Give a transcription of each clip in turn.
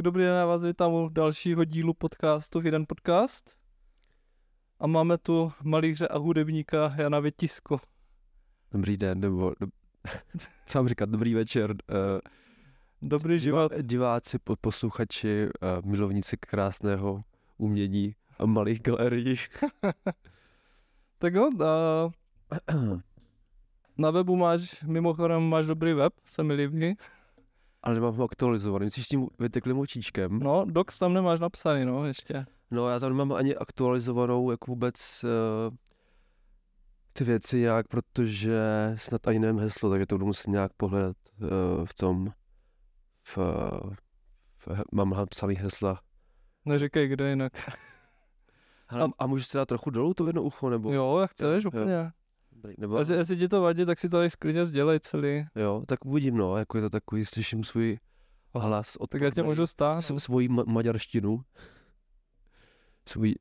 Dobrý den, já vás vítám u dalšího dílu podcastu Hidden Podcast. A máme tu malíře a hudebníka Jana Větisko. Dobrý den, nebo do... co mám říkat, dobrý večer. Uh, Dobrý život. Diváci, posluchači, uh, milovníci krásného umění a malých galerií. tak jo, a na webu máš, mimochodem máš dobrý web, se mi líbí. Ale nemám ho aktualizovaný, myslíš tím vyteklým očičkem? No, docs tam nemáš napsaný, no, ještě. No, já tam nemám ani aktualizovanou, jako vůbec uh, ty věci nějak, protože snad ani nevím heslo, takže to budu muset nějak pohledat uh, v tom, v, v, mám napsaný hesla. Neříkej, kde jinak. Hele, a, a můžu si dát trochu dolů to jedno ucho, nebo? Jo, jak chceš, jo, úplně. Jo. Nebo... Jestli, jestli ti to vadí, tak si to tak sklidně sdělej celý. Jo, tak uvidím, no, jako je to takový, slyším svůj hlas. Od tak já tě můžu stát. No. Svoji ma- maďarštinu. Svůj...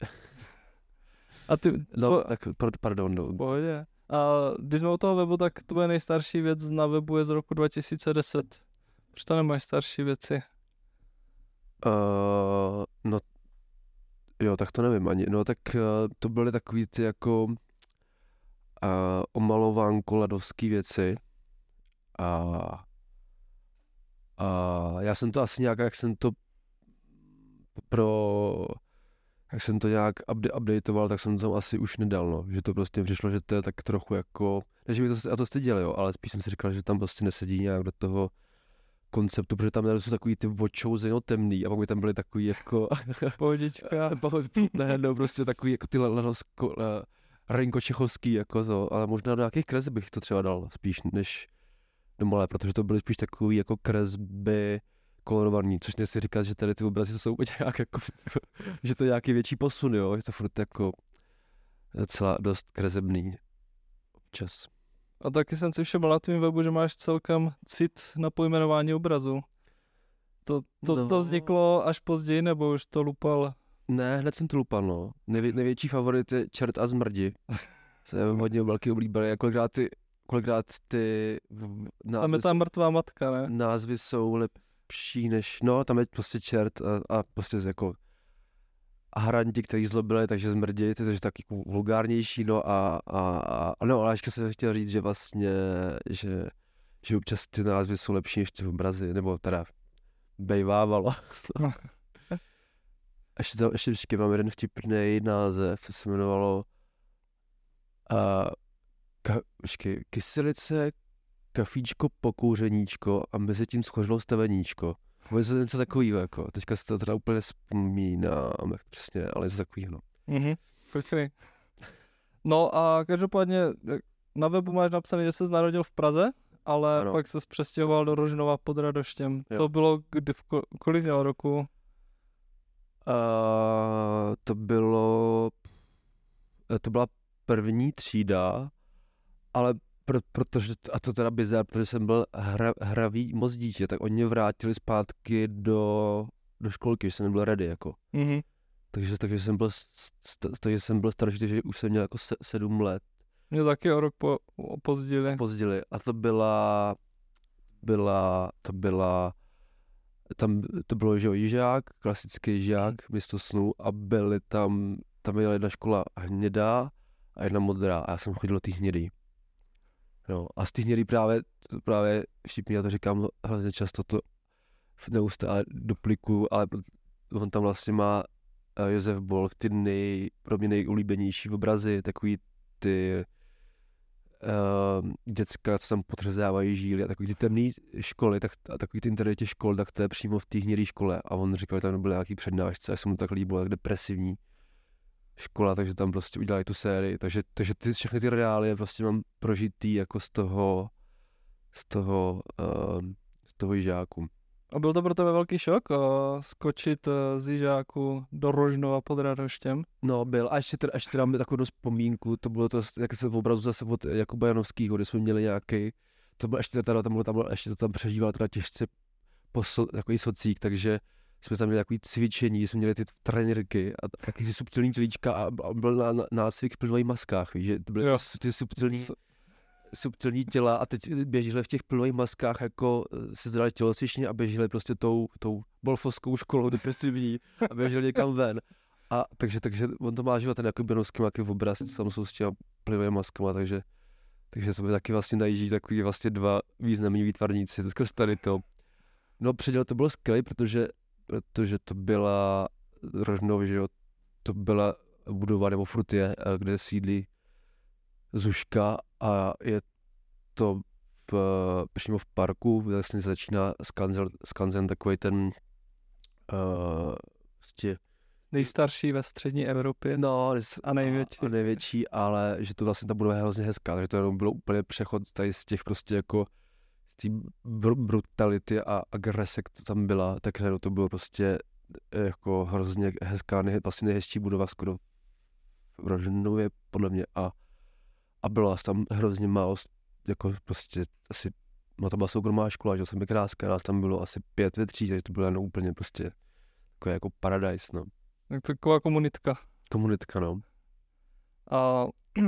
A ty... No, to... tak pardon. No. Pohodě. A když jsme u toho webu, tak tvoje nejstarší věc na webu je z roku 2010. Proč tam nemáš starší věci? Uh, no, jo, tak to nevím ani. No, tak uh, to byly takový ty jako uh, omalovánko ladovský věci. A, a já jsem to asi nějak, jak jsem to pro, jak jsem to nějak update, updateoval, tak jsem to asi už nedal, no. Že to prostě přišlo, že to je tak trochu jako, ne, že by to, a to styděl, jo, ale spíš jsem si říkal, že tam prostě nesedí nějak do toho konceptu, protože tam jsou takový ty očouzy, no temný, a pak by tam byly takový jako... Pohodička. ne, no prostě takový jako ty ladosko, Renko Čechovský, jako to, ale možná do nějakých kres bych to třeba dal spíš než do malé, protože to byly spíš takový jako kresby kolorovaný, což nechci říkat, že tady ty obrazy jsou nějak jako, že to je nějaký větší posun, jo, je to furt jako docela dost kresebný občas. A taky jsem si všiml na tvém webu, že máš celkem cit na pojmenování obrazu. To, to, no. to vzniklo až později, nebo už to lupal ne, hned jsem to lupal, no. Nejvě, největší favorit je Čert a zmrdi. To je hodně velký oblíbený. A kolikrát ty, kolikrát ty názvy, Tam je ta mrtvá matka, ne? Názvy jsou lepší než, no, tam je prostě čert a, a prostě jako a hranti, který zlobili, takže zmrdi, takže taky vulgárnější, no a, a, a no, ale ještě jsem chtěl říct, že vlastně, že, že občas ty názvy jsou lepší než ty obrazy, nebo teda bejvávalo. ještě, to, ještě vždycky mám jeden vtipný název, co se jmenovalo a, ka, počkej, kyselice, kafíčko, pokouřeníčko a mezi tím schořilo staveníčko. Vůbec něco takového, jako. Teďka se to teda úplně vzpomínám, jak přesně, ale něco takového. Mhm, Pěkný. No a každopádně na webu máš napsané, že jsi narodil v Praze, ale ano. pak se přestěhoval do Rožnova pod Radoštěm. Jo. To bylo kdy, v kolik roku? Uh, to bylo, to byla první třída, ale pro, protože, a to teda bizar, protože jsem byl hra, hravý moc dítě, tak oni mě vrátili zpátky do, do školky, že jsem nebyl ready, jako. Mm-hmm. Takže, takže, jsem byl, takže jsem byl starší, takže už jsem měl jako se, sedm let. Mě taky o rok po, pozdili. Pozdili. A to byla, byla, to byla tam to bylo, že jo, jižák, klasický jižák, hmm. město snů a byly tam, tam byla jedna škola hnědá a jedna modrá a já jsem chodil do těch hnědý. No, a z těch hnědý právě, právě všichni, já to říkám hrozně často, to neustále dupliku, ale on tam vlastně má eh, Josef Bolf ty nej, pro mě nejulíbenější obrazy, takový ty uh, děcka, co tam potřezávají žíly a takový ty temné školy, tak, a takový ty internety škol, tak to je přímo v té hnědé škole. A on říkal, že tam byl nějaký přednášce a se mu tak líbilo, jak depresivní škola, takže tam prostě udělali tu sérii. Takže, takže ty, všechny ty reálie prostě mám prožitý jako z toho, z toho, uh, z toho žáku. A byl to pro tebe velký šok uh, skočit uh, z Jižáku do Rožnova pod Radoštěm? No byl, a ještě teda, ještě teda máme takovou vzpomínku, to bylo to, jak se v obrazu zase od Jakuba Janovského, kde jsme měli nějaký, to bylo ještě teda, tam bylo, tam bylo, ještě to tam přežíval teda těžce po so, takový socík, takže jsme tam měli takový cvičení, jsme měli ty trenérky a taky subtilní tělíčka a, a byl na, na, nácvik v plnových maskách, víš, že to byly ty, ty subtilní subtilní těla a teď běželi v těch plnových maskách jako eh, si zdali tělocvičně a běželi prostě tou, tou bolfovskou školou depresivní a běželi někam ven. A takže, takže on to má život ten jako benovský jaký obraz, tam jsou s těma plivými maskama, takže, takže se taky vlastně najíždí takový vlastně dva významní výtvarníci skrz tady to. No předěl to bylo skvělé, protože, protože to byla Rožnov, že jo, to byla budova nebo furt je, eh, kde sídlí Zuška a je to v, přímo v parku, vlastně začíná skanzen, skanzen takový ten uh, vlastně Nejstarší ve střední Evropě no, a největší. A, a největší, ale že to vlastně ta budova je hrozně hezká, takže to jenom bylo úplně přechod tady z těch prostě jako té br- brutality a agrese, která tam byla, tak to bylo prostě jako hrozně hezká, nej, vlastně nejhezčí budova skoro v Roženově, podle mě, a, a bylo tam hrozně málo, jako prostě asi, no tam byla soukromá škola, že jsem kráská, ale tam bylo asi pět ve tří, takže to bylo jenom úplně prostě jako, jako paradise, no. Tak taková komunitka. Komunitka, no. A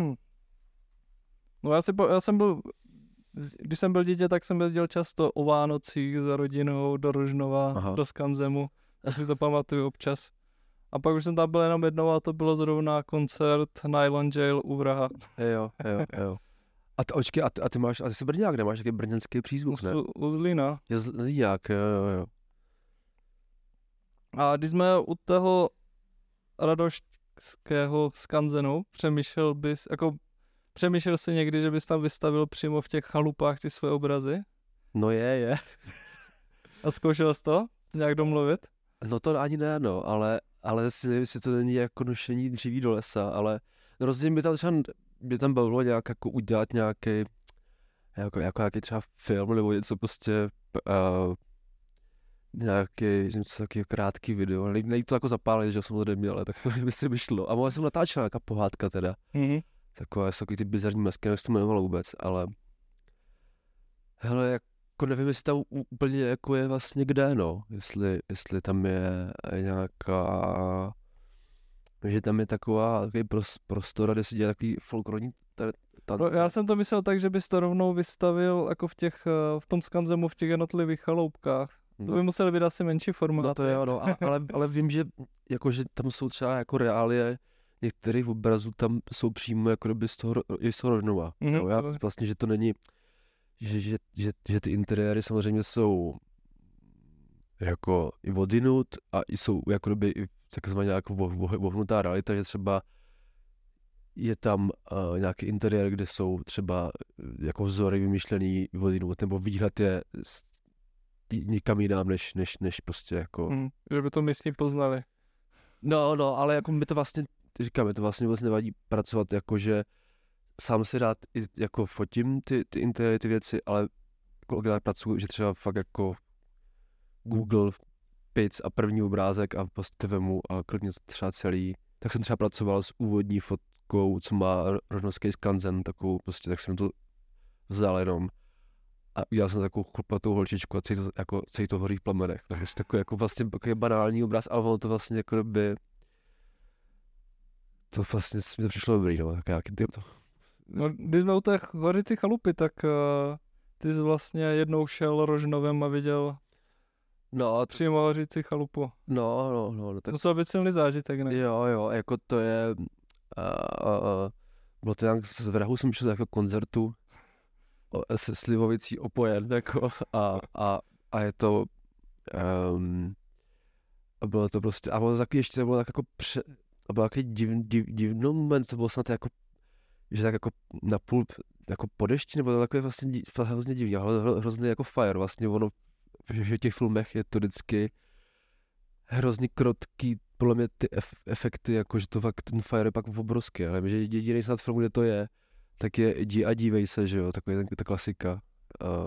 no já, si, já jsem byl, když jsem byl dítě, tak jsem jezdil často o Vánocích za rodinou do Rožnova, Aha. do Skanzemu. Já si to pamatuju občas. A pak už jsem tam byl jenom jednou a to bylo zrovna koncert Nylon Jail u Vraha. Jo, jo, jo. A ty, očky, a ty, a ty máš, a ty jsi Brňák, nemáš taky brněnský přízvuk, ne? U, u Zlína. Je Zlíňák, jo, jo, jo. A když jsme u toho radošského skanzenu, přemýšlel bys, jako přemýšlel jsi někdy, že bys tam vystavil přímo v těch chalupách ty svoje obrazy? No je, je. A zkoušel jsi to nějak domluvit? No to ani ne, no, ale, ale si nevím, jestli to není jako nošení dříví do lesa, ale rozhodně by tam třeba, by tam bavilo nějak jako udělat nějaký, jako, jako nějaký třeba film nebo něco prostě, uh, nějaký, něco takový krátký video, nejde to jako zapálit, že samozřejmě, ale tak to by si vyšlo. A mohla jsem natáčet nějaká pohádka teda. Mm-hmm. Takové, takový ty bizarní masky, jak se to jmenovalo vůbec, ale hele, jak jako nevím, jestli tam úplně jako je vlastně kde, no. Jestli, jestli tam je nějaká, že tam je taková, takový prostor, kde se dělá takový folklorní No, já jsem to myslel tak, že bys to rovnou vystavil jako v těch, eh, v tom skanzemu, v těch jednotlivých chaloupkách. To no. by museli být asi menší formát. No to je, no, a, ale, ale vím, že, jako, že tam jsou třeba jako reálie, některých obrazů tam jsou přímo jako kdyby z toho, z toho. Mm-hmm. No, já vlastně, že to není, že, že, že, že ty interiéry samozřejmě jsou jako i vodinut a jsou jako kdyby i takzvaně jako vohnutá realita, že třeba je tam uh, nějaký interiér, kde jsou třeba eh, jako vzory vymyšlený vodinut, nebo výhled je nikam jinam, než, než, než prostě jako... Hmm, že by to místní poznali. No, no, ale jako mi to vlastně, říkám, mi to vlastně vůbec nevadí pracovat jako, že sám si rád i jako fotím ty, ty interiéry, ty věci, ale kolikrát pracuji, že třeba fakt jako Google pic a první obrázek a prostě vemu a klidně třeba celý. Tak jsem třeba pracoval s úvodní fotkou, co má rožnovský skanzen, takovou prostě, tak jsem to vzal jenom a udělal jsem takovou chlupatou holčičku a celý to, jako, celý to hoří v plamenech. Takže takový jako vlastně takový banální obraz, ale ono to vlastně jako by to vlastně mi to přišlo dobrý, no, tak nějaký to, No, když jsme u té hořící chalupy, tak uh, ty jsi vlastně jednou šel Rožnovem a viděl No, přímo hořící chalupu. No, no, no. no tak... Musel být silný zážitek, ne? Jo, jo, jako to je... Uh, uh, uh, bylo to nějak z vrahu jsem šel jako koncertu se slivovicí opojen, jako, a, a, a je to... Um, a bylo to prostě, a bylo to taky ještě, to bylo tak jako pře, a byl takový div, div, divný moment, to bylo snad jako že tak jako napůl jako po dešti, nebo to takové vlastně hrozně divný, ale hrozně jako fire, vlastně ono v těch filmech je to vždycky hrozně krotký, podle mě ty ef- efekty, jako že to fakt ten fire je pak obrovský, ale že jediný snad film, kde to je, tak je Jdi a dívej se, že jo, takový ten, ta klasika.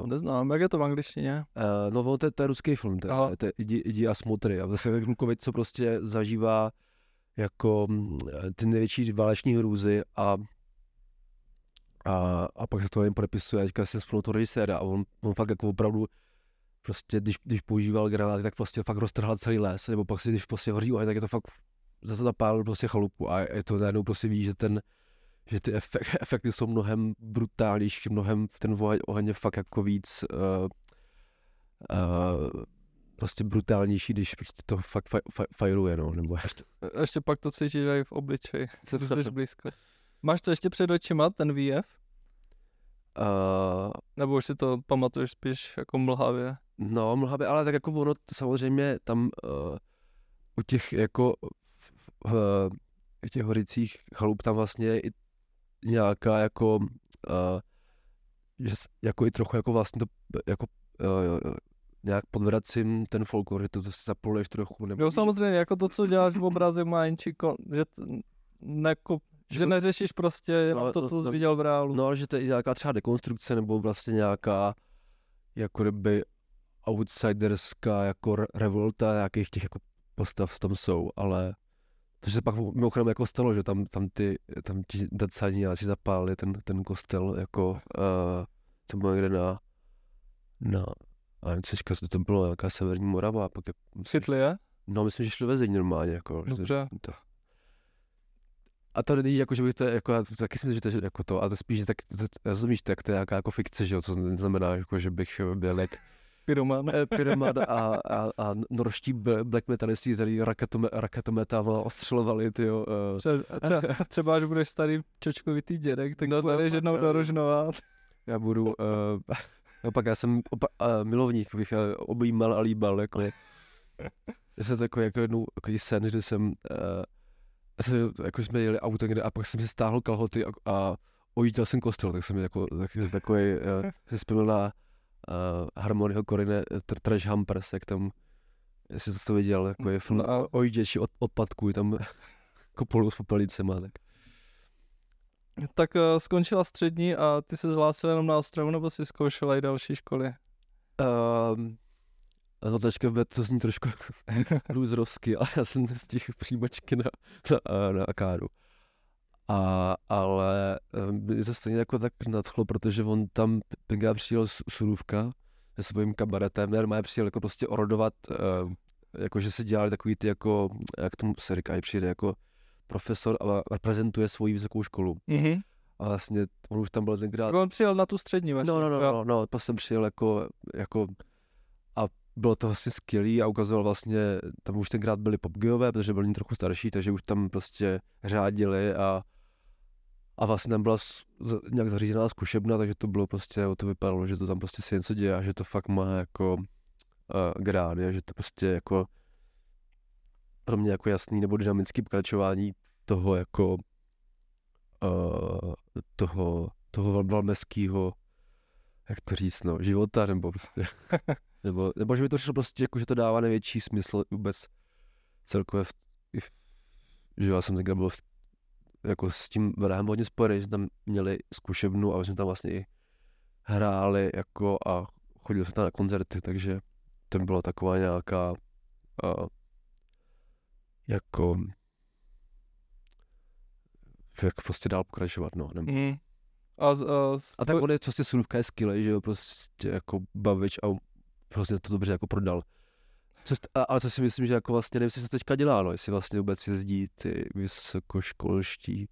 Uh, Neznám, jak je to v angličtině? Uh, no, to, to je ruský film, to, to je Jdi, Jdi a smutry. A zase Glukovič, co prostě zažívá jako mm, ty největší váleční hrůzy a a, a pak se to jen podepisuje, a teďka se spolu to režiséra a on, on fakt jako opravdu prostě, když, když používal granáty, tak prostě fakt roztrhal celý les, nebo pak si, když prostě hoří oheň, tak je to fakt zase zapálil prostě chalupu a je to najednou prostě ví, že ten, že ty efek, efekty jsou mnohem brutálnější, mnohem ten oheň je fakt jako víc uh, uh, prostě brutálnější, když prostě to fakt faj, faj, fajruje, no, nebo ještě, ještě pak to cítíš i v obličeji, to jsi blízko. Máš to ještě před očima, ten výjev? Uh, nebo už si to pamatuješ spíš jako mlhavě? No, mlhavě, ale tak jako ono samozřejmě tam uh, u těch jako v, v těch horicích chalup tam vlastně i nějaká jako uh, že jako i trochu jako vlastně to jako uh, nějak podvracím ten folklor, že to, to zapoluješ trochu. Nebo jo, samozřejmě, jako to, co děláš v obraze Majnči, že t, že neřešíš prostě no, to, co jsi no, viděl v reálu. No, ale že to je nějaká třeba dekonstrukce, nebo vlastně nějaká jako kdyby outsiderská jako revolta nějakých těch jako postav tam jsou, ale to, že se pak mimochodem jako stalo, že tam, tam ty, tam ti decániáci zapálili ten, ten kostel jako, uh, co bylo někde na, na, a nevím, teďka, to bylo nějaká severní Morava. A pak je, Chytli je? No, myslím, že šli vezení normálně. Jako, Dobře. To, a to není jako, že bych to, jako, já taky si myslím, že to je jako to, a to spíš, tak, to, rozumíš, tak to je nějaká jako fikce, že jo, to znamená, jako, že bych byl jak Pyroman. Eh, pyroman a, a, a norští black metalisti, který raketome, raketometa ostřelovali, ty jo. Uh. Třeba, třeba, třeba, až budeš starý čočkovitý dědek, tak no, budeš no, jednou do Rožnova. Já budu, uh, no pak já jsem opa, uh, milovník, bych objímal a líbal, jako já jsem to jako, jako jednou jako sen, že jsem, uh, jsem, jako jsme jeli auto někde a pak jsem si stáhl kalhoty a, a ojížděl jsem kostel, tak jsem jako tak, takový, uh, jsem na uh, Harmonyho Korine Trash Hampers, jak tam, jestli jsi to viděl, jako je film no, ojíždější od, odpadků, tam jako s popelicema, tak. Tak uh, skončila střední a ty se zhlásil jenom na Ostravu, nebo si zkoušela i další školy? Um, to teďka bude, to zní trošku růzrovsky, ale já jsem z těch přijímačky na, na, na Akáru. A, ale mě to stejně jako tak nadchlo, protože on tam tenkrát přijel Surůvka se svým kabaretem, normálně přijel jako prostě orodovat, uh, jako že se dělali takový ty jako, jak tomu se říká, přijde jako profesor a reprezentuje svoji vysokou školu. Mm-hmm. A vlastně on už tam byl tenkrát... On přijel na tu střední vlastně. No, no, no, no, no, no jsem přijel jako, jako bylo to vlastně skvělý a ukazoval vlastně, tam už tenkrát byli popgeové, protože byli trochu starší, takže už tam prostě řádili a a vlastně tam byla nějak zařízená zkušebna, takže to bylo prostě, to vypadalo, že to tam prostě se něco děje a že to fakt má jako uh, grády a že to prostě jako pro mě jako jasný nebo dynamický pokračování toho jako uh, toho, toho valmeského jak to říct, no, života, nebo prostě, nebo, nebo že by to šlo prostě, jako, že to dává největší smysl vůbec celkově v, v že já jsem tenkrát byl v jako s tím vrahem hodně spojený, že tam měli zkušebnu a jsme tam vlastně i hráli jako a chodili jsme tam na koncerty, takže to bylo taková nějaká uh, jako jak prostě dál pokračovat, no. Nebo... Mm. A, a, a tak on je prostě surůvka je skvělý, že jo, prostě jako bavič a prostě to dobře jako prodal. Co, ale co si myslím, že jako vlastně nevím, jestli se teďka dělá, no, jestli vlastně vůbec jezdí ty vysokoškolští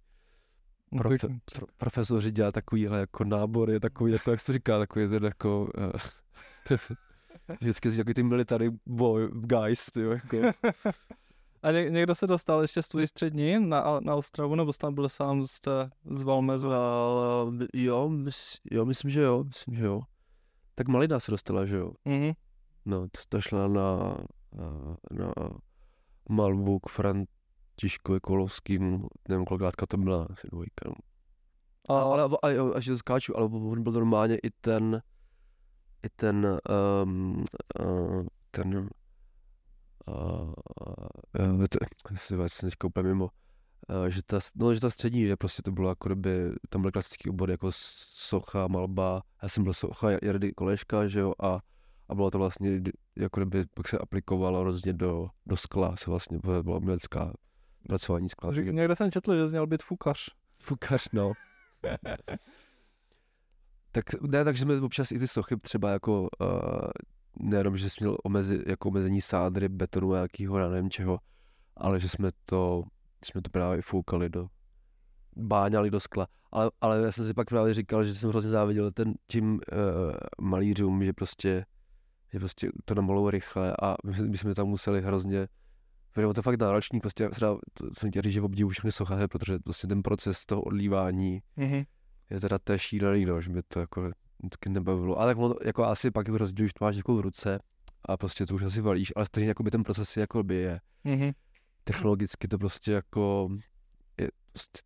profe, pro, profesoři dělá takovýhle jako nábory, takový, jako, jak se to říká, takový ten jako, uh, vždycky si jako ty military boy, guys, tyjo, jako. A ně, někdo se dostal ještě z tvojí střední na, na Ostravu, nebo jsi tam byl sám z, z Valmezu? Uh, jo, mys, jo, myslím, že jo, myslím, že jo. Tak Malina se dostala, že jo. Mm-hmm. No, to šla na, na malbu k Františkovi Kolovským, nevím, kolikátka to byla, asi dvojka. No. A, ale, a, a, až to skáču, ale on byl normálně i ten, i ten, um, uh, ten, uh, uh, to, si vlastně teďka úplně mimo, že ta, no, že ta střední, je prostě to bylo jako kdyby, tam byl klasický obor jako socha, malba, já jsem byl socha Jardy Koleška, že jo, a a bylo to vlastně, jako kdyby pak se aplikovalo hrozně do, do skla, se vlastně byla umělecká pracování skla. Řík, někde jsem četl, že jsi měl být fukař. Fukař, no. tak ne, takže jsme občas i ty sochy třeba jako, uh, nejenom, že jsme měl omezi, jako omezení sádry, betonu nějakýho, já nevím čeho, ale že jsme to, jsme to právě foukali do, báňali do skla. Ale, ale já jsem si pak právě říkal, že jsem hrozně záviděl ten, tím uh, malířům, že prostě, že prostě to namalují rychle a my, my jsme tam museli hrozně bylo to fakt náročný, prostě třeba, to jsem chtěl říct, že obdivu všechny sochaře, protože vlastně ten proces toho odlívání mm-hmm. je teda to šílený, no, že mě to jako taky nebavilo. Ale tak ono, jako asi pak je rozdíl, když to máš jako v ruce a prostě to už asi valíš, ale stejně jako by ten proces jako by je. Mm-hmm. Technologicky to prostě jako je, prostě,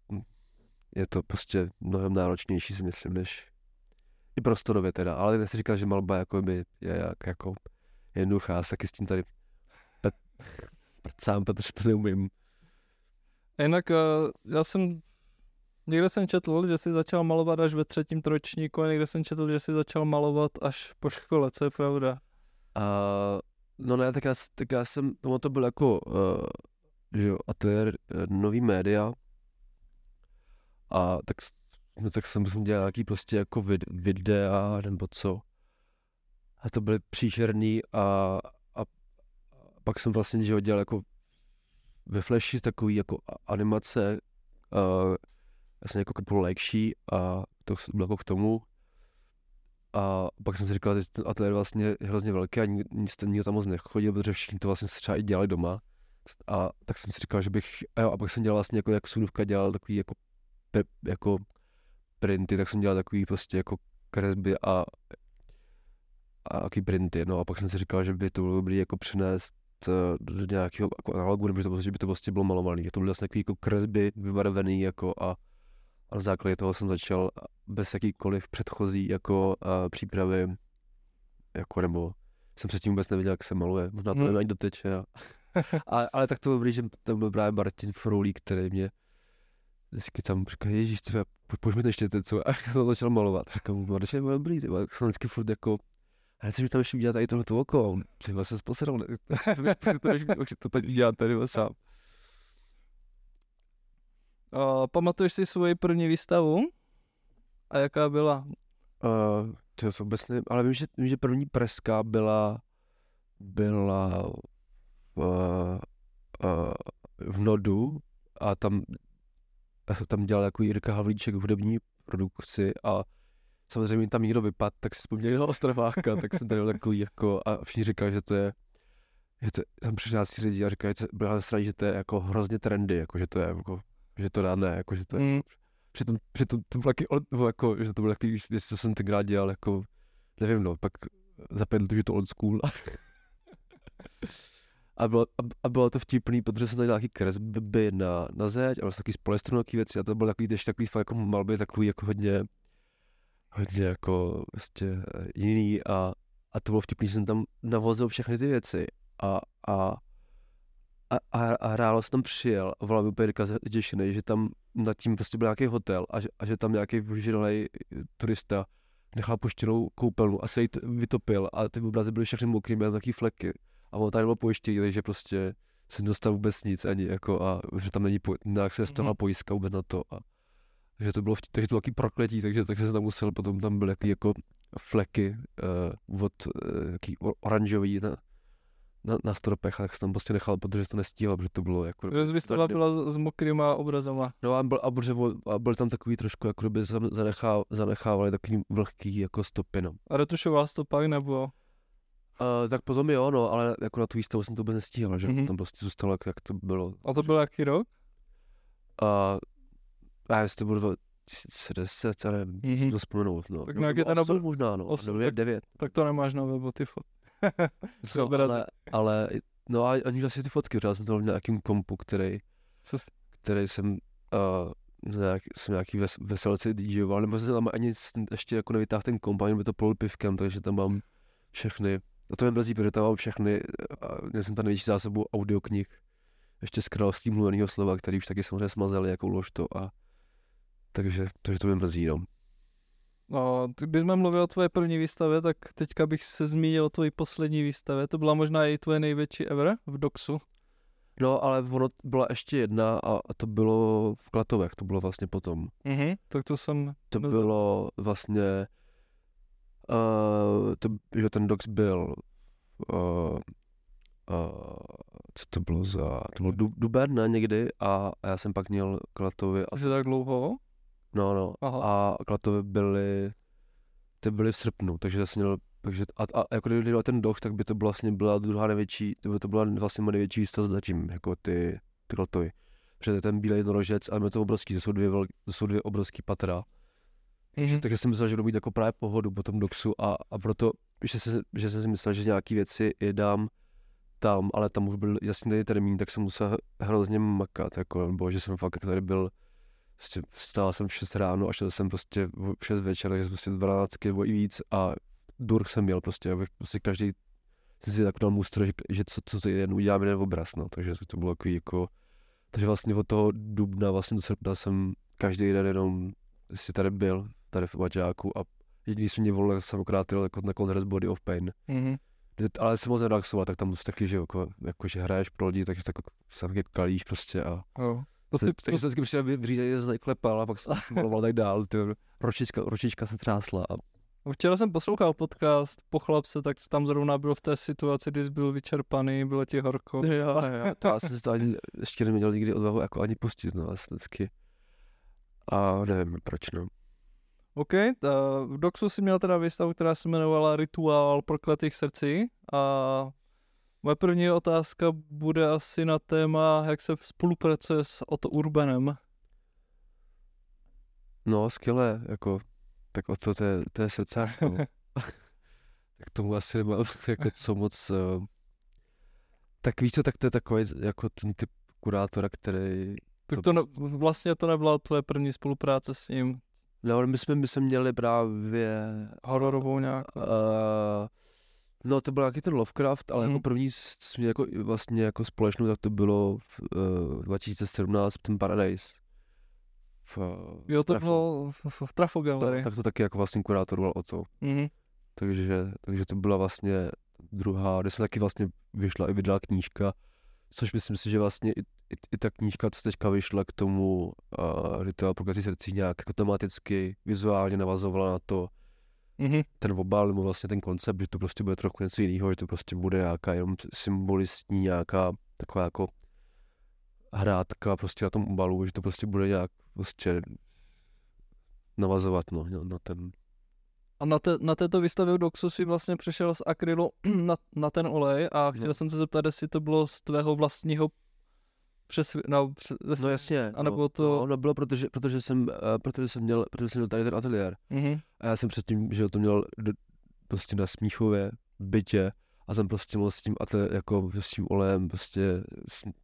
je to prostě mnohem náročnější si myslím, než i prostorově teda, ale nechci říkat, že malba jako by je jak, jako jednoduchá, já taky s tím tady pet, sám, protože to neumím. A jinak uh, já jsem Někde jsem četl, že jsi začal malovat až ve třetím tročníku a někde jsem četl, že jsi začal malovat až po škole, co je pravda? Uh, no ne, tak já, tak já jsem, tomu to byl jako, uh, že jo, ateliér uh, nový média a tak, no, tak jsem, jsem dělal nějaký prostě jako vid, videa nebo co. A to byly příšerný a, a, a pak jsem vlastně, že ho dělal jako ve Flashi takový jako animace, uh, jsem jako půl lehčí a to bylo jako k tomu. A pak jsem si říkal, že ten ateliér vlastně je hrozně velký a nic, nikdo tam moc nechodil, protože všichni to vlastně třeba i dělali doma. A tak jsem si říkal, že bych, a, jo, a pak jsem dělal vlastně jako jak sudovka dělal takový jako, pe, jako printy, tak jsem dělal takový prostě jako kresby a, a jaký printy, no a pak jsem si říkal, že by to bylo dobrý jako přinést eh, do nějakého jako analogu, nebo že by to prostě bylo malovaný. To byly vlastně takový jako kresby vybarvený jako a a na základě toho jsem začal bez jakýkoliv předchozí jako uh, přípravy, jako nebo jsem předtím vůbec nevěděl, jak se maluje, možná to hmm. ani doteď. A, a, ale tak to dobrý, že tam byl právě Martin Froulík, který mě vždycky tam říkal, ježíš, třeba, pojďme ještě co, a já jsem začal malovat. Říkám, Martin je dobrý, ty jsem vždycky furt jako, a já mi tam ještě udělat tady tohle oko, ty jsem se posral, to mi to teď udělat tady sám. Uh, pamatuješ si svoji první výstavu? A jaká byla? Uh, to jsem vůbec nevím, ale vím že, vím, že první preska byla, byla v Nodu a tam, tam dělal jako Jirka Havlíček v hudební produkci a samozřejmě tam někdo vypad, tak si vzpomněli na Ostrováka, tak jsem tady takový jako, a všichni říkali, že to je, že to, tam přišel lidi a říkali, že, byla straně, že to je jako hrozně trendy, jako že to je jako že to dá ne, jako, že to je, mm. přitom, přitom to bylo taky, jako, že to bylo taky, co jsem tenkrát dělal, jako, nevím, no, pak za pět let, že to old school. a, bylo, a, a, bylo to vtipný, protože jsem tady nějaký kresby na, na zeď, a vlastně taky z polystronu věci a to bylo takový, ještě takový fakt jako malby, takový jako hodně, hodně jako vlastně jiný a, a to bylo vtipný, že jsem tam navozil všechny ty věci a, a a, a, a ráno jsem tam přijel a volal mi úplně že tam nad tím prostě byl nějaký hotel a a že tam nějaký vyžralý turista nechal poštěnou koupelnu a se jí vytopil a ty obrazy byly všechny mokrý, měl taky fleky a on tady bylo pojištění, takže prostě jsem dostal vůbec nic ani jako a že tam není po, nějak se stala mm-hmm. pojistka vůbec na to a že to bylo, takže to bylo takový prokletí, takže, takže jsem tam musel, potom tam byly jako fleky uh, od uh, oranžový na, na, na stropech, a tak jsem tam prostě nechal, protože to nestíhal, protože to bylo jako... Že výstava byla s mokrýma obrazama. No a byl, a, protože, a byl tam takový trošku, jako kdyby tam zanechával, zanechávali takový vlhký jako stopy, no. A retušoval to pak nebo? Uh, tak potom jo, no, ale jako na tu výstavu jsem to vůbec nestíhal, že mm-hmm. tam prostě zůstalo, jak, jak to bylo. A to byl jaký rok? Uh, já jestli to bylo 2010, ale mm-hmm. to vzpomenout, no. Tak no, nějaký ten možná, no, 8, tak, 9. Tak to nemáš na webu, ty fot no, ale, ale, no a ani vlastně ty fotky, já jsem to měl na nějakým kompu, který, Co jsi? který jsem, uh, nějak, jsem nějaký ves, veselce DJoval, nebo jsem tam ani ještě jako nevytáhl ten komp, by to plul pivkem, takže tam mám všechny, a to mě mrzí, protože tam mám všechny, uh, měl jsem tam největší zásobu audioknih, ještě z království mluveného slova, který už taky samozřejmě smazali jako ložto a takže, takže to mě mrzí, no. No, kdybychom mluvili o tvoje první výstavě, tak teďka bych se zmínil o tvoji poslední výstavě. To byla možná i tvoje největší ever v Doxu. No, ale ono byla ještě jedna a, a to bylo v Klatovech, to bylo vlastně potom. Mhm, tak to jsem... To bylo vlastně, uh, to, že ten Dox byl uh, co to bylo za, to bylo duben, ne, někdy, a, a já jsem pak měl Klatovy. A... Tak dlouho? No, no, Aha. a Klatovy byly, ty byly v srpnu, takže jsem měl, takže, a, a jako kdyby byl ten doch, tak by to byla vlastně byla druhá největší, to by to byla vlastně moje největší výstava zatím, jako ty, ty Klatovy. Protože ten bílej jednorožec, a je to obrovský, to jsou dvě, velk, to jsou dvě obrovský patra. Mm-hmm. Takže jsem myslel, že budu mít jako právě pohodu po tom doxu a, a proto, že, se, že jsem si myslel, že nějaký věci je dám tam, ale tam už byl jasný termín, tak jsem musel hrozně makat, jako, nebo že jsem fakt tady byl, prostě vstál jsem v 6 ráno a šel jsem prostě v 6 večer, takže prostě 12 nebo i víc a durch jsem měl prostě, abych prostě každý jsem si tak dal mustro, že, že co, co, co jen udělám jeden obraz, no, takže to bylo takový jako, takže vlastně od toho dubna vlastně do srpna jsem každý den jenom si tady byl, tady v Maťáku a jediný jsem mě volil, jsem okrátil jako na koncert Body of Pain. Mm-hmm ale jsem moc relaxovat, tak tam taky, že jako, jako že hraješ pro lidi, takže tak se taky kalíš prostě a... Oh. To si, takže to... jsem vždycky přišel vyřízeně zaklepal a pak jsem maloval tak dál, ty, ročička, ročička se třásla a Včera jsem poslouchal podcast po chlapce, tak tam zrovna byl v té situaci, kdy jsi byl vyčerpaný, bylo ti horko. Jo, jo, to já jsem to ani ještě neměl nikdy odvahu jako ani pustit, no, vždycky. A nevím, proč, no. OK, v Doxu si měl teda výstavu, která se jmenovala Rituál prokletých srdcí a moje první otázka bude asi na téma, jak se spolupracuje s Otto Urbanem. No, skvěle, jako, tak o to, to je, to je srdce. No. tak tomu asi nemám jako co moc... Uh, tak víš co, tak to je takový jako ten typ kurátora, který... Tak to, to ne, vlastně to nebyla tvoje první spolupráce s ním. No, my jsme, my jsme měli právě... Hororovou nějak. Uh, no, to byl nějaký ten Lovecraft, ale mm. jako mhm. první jsme jako vlastně jako společnou, tak to bylo v uh, 2017, ten Paradise. V, jo, to bylo v, v, v Trafo Gallery. Tak to taky jako vlastně kurátoroval Oco. Mm. Takže, takže to byla vlastně druhá, kde se taky vlastně vyšla i vydala knížka, což myslím si, že vlastně i, i, i ta knížka, co teďka vyšla k tomu uh, rituál prokací srdcí nějak jako tematicky, vizuálně navazovala na to, mm-hmm. ten obal, nebo vlastně ten koncept, že to prostě bude trochu něco jiného, že to prostě bude nějaká jenom symbolistní nějaká taková jako hrátka prostě na tom obalu, že to prostě bude nějak prostě navazovat no, na ten a na, te, na této výstavě Doxu si vlastně přešel z akrylu na, na ten olej a chtěl no. jsem se zeptat, jestli to bylo z tvého vlastního přes, no, přes, no jasně, a nebo no, to... No, no bylo, protože, protože, jsem, uh, protože jsem měl, protože jsem měl tady ten ateliér mm-hmm. a já jsem předtím, že to měl do, prostě na Smíchově bytě a jsem prostě moc s tím, a to jako s tím olejem prostě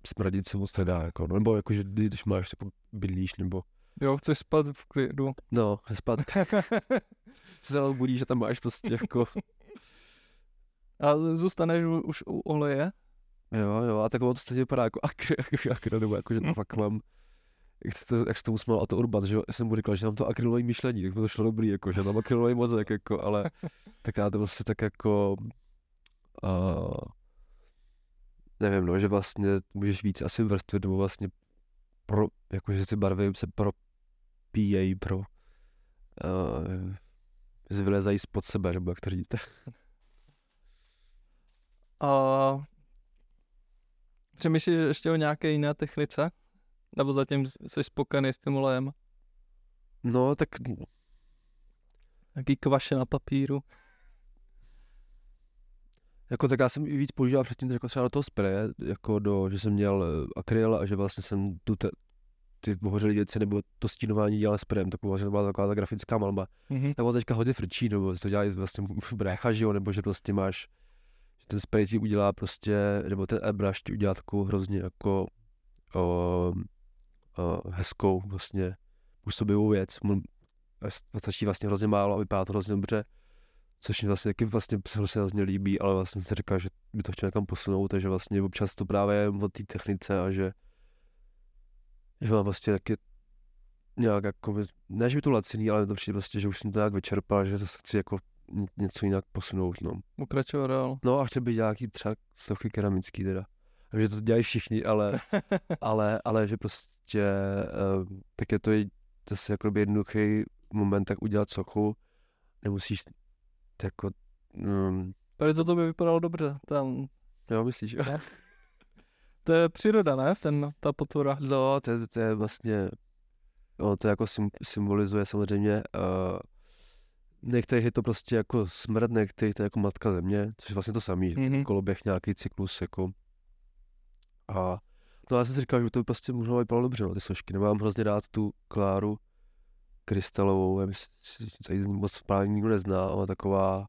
smradit se moc nedá, jako, no, nebo jako, že když máš, jako bydlíš, nebo Jo, chceš spát v klidu. No, spát. se ráno budí, že tam máš prostě jako... A zůstaneš už u oleje? Jo, jo, a tak to stejně vypadá jako akry, jako, akry, nebo jako, že to fakt mám, jak, to, jak se tomu smál a to Urban, že já jsem mu říkal, že mám to akrylový myšlení, tak to šlo dobrý, jako, že mám akrylový mozek, jako, ale tak já to prostě tak jako, uh, nevím, no, že vlastně můžeš víc asi vrstvit, nebo vlastně pro, jakože ty barvy se propíjejí pro, uh, zvylezají spod sebe, nebo jak to říct. A přemýšlíš ještě o nějaké jiné technice? Nebo zatím jsi spokojený s tím olejem? No, tak... Jaký kvaše na papíru? Jako tak já jsem i víc používal předtím jako třeba do toho spreje, jako do, že jsem měl eh, akryl a že vlastně jsem tu te, ty ohořelé věci nebo to stínování dělal sprejem, taková, že to byla taková ta grafická malba. Mm-hmm. Tak teďka hodně frčí, nebo to dělají vlastně brécha, že jo, nebo že prostě máš, ten spray ti udělá prostě, nebo ten airbrush ti udělá takovou hrozně jako o, o, hezkou vlastně působivou věc. Stačí vlastně hrozně málo a vypadá to hrozně dobře což mi vlastně taky vlastně se hrozně líbí, ale vlastně se říká, že by to chtěl někam posunout, takže vlastně občas to právě je o té technice a že, že mám vlastně taky nějak jako, ne, že by to laciný, ale to přijde vlastně, že už jsem to nějak vyčerpal, že zase chci jako něco jinak posunout, no. Pokračovat dál. No a chtěl bych nějaký třeba sochy keramický teda. Že to dělají všichni, ale, ale, ale že prostě, uh, tak je to zase jako jednoduchý moment, tak udělat sochu, nemusíš jako... Um, Tady to by vypadalo dobře, tam Jo, myslíš? to je příroda, ne? Ten, ta potvora. No, to, je, to je vlastně, no, to jako symbolizuje samozřejmě, uh, některých je to prostě jako smrt, některých to je jako matka země, což je vlastně to samý, mm-hmm. koloběh nějaký cyklus, jako. A no já jsem si říkal, že to by prostě možná vypadalo dobře, no, ty sošky. Nemám hrozně rád tu Kláru krystalovou, já myslím, že moc právě nikdo nezná, ale taková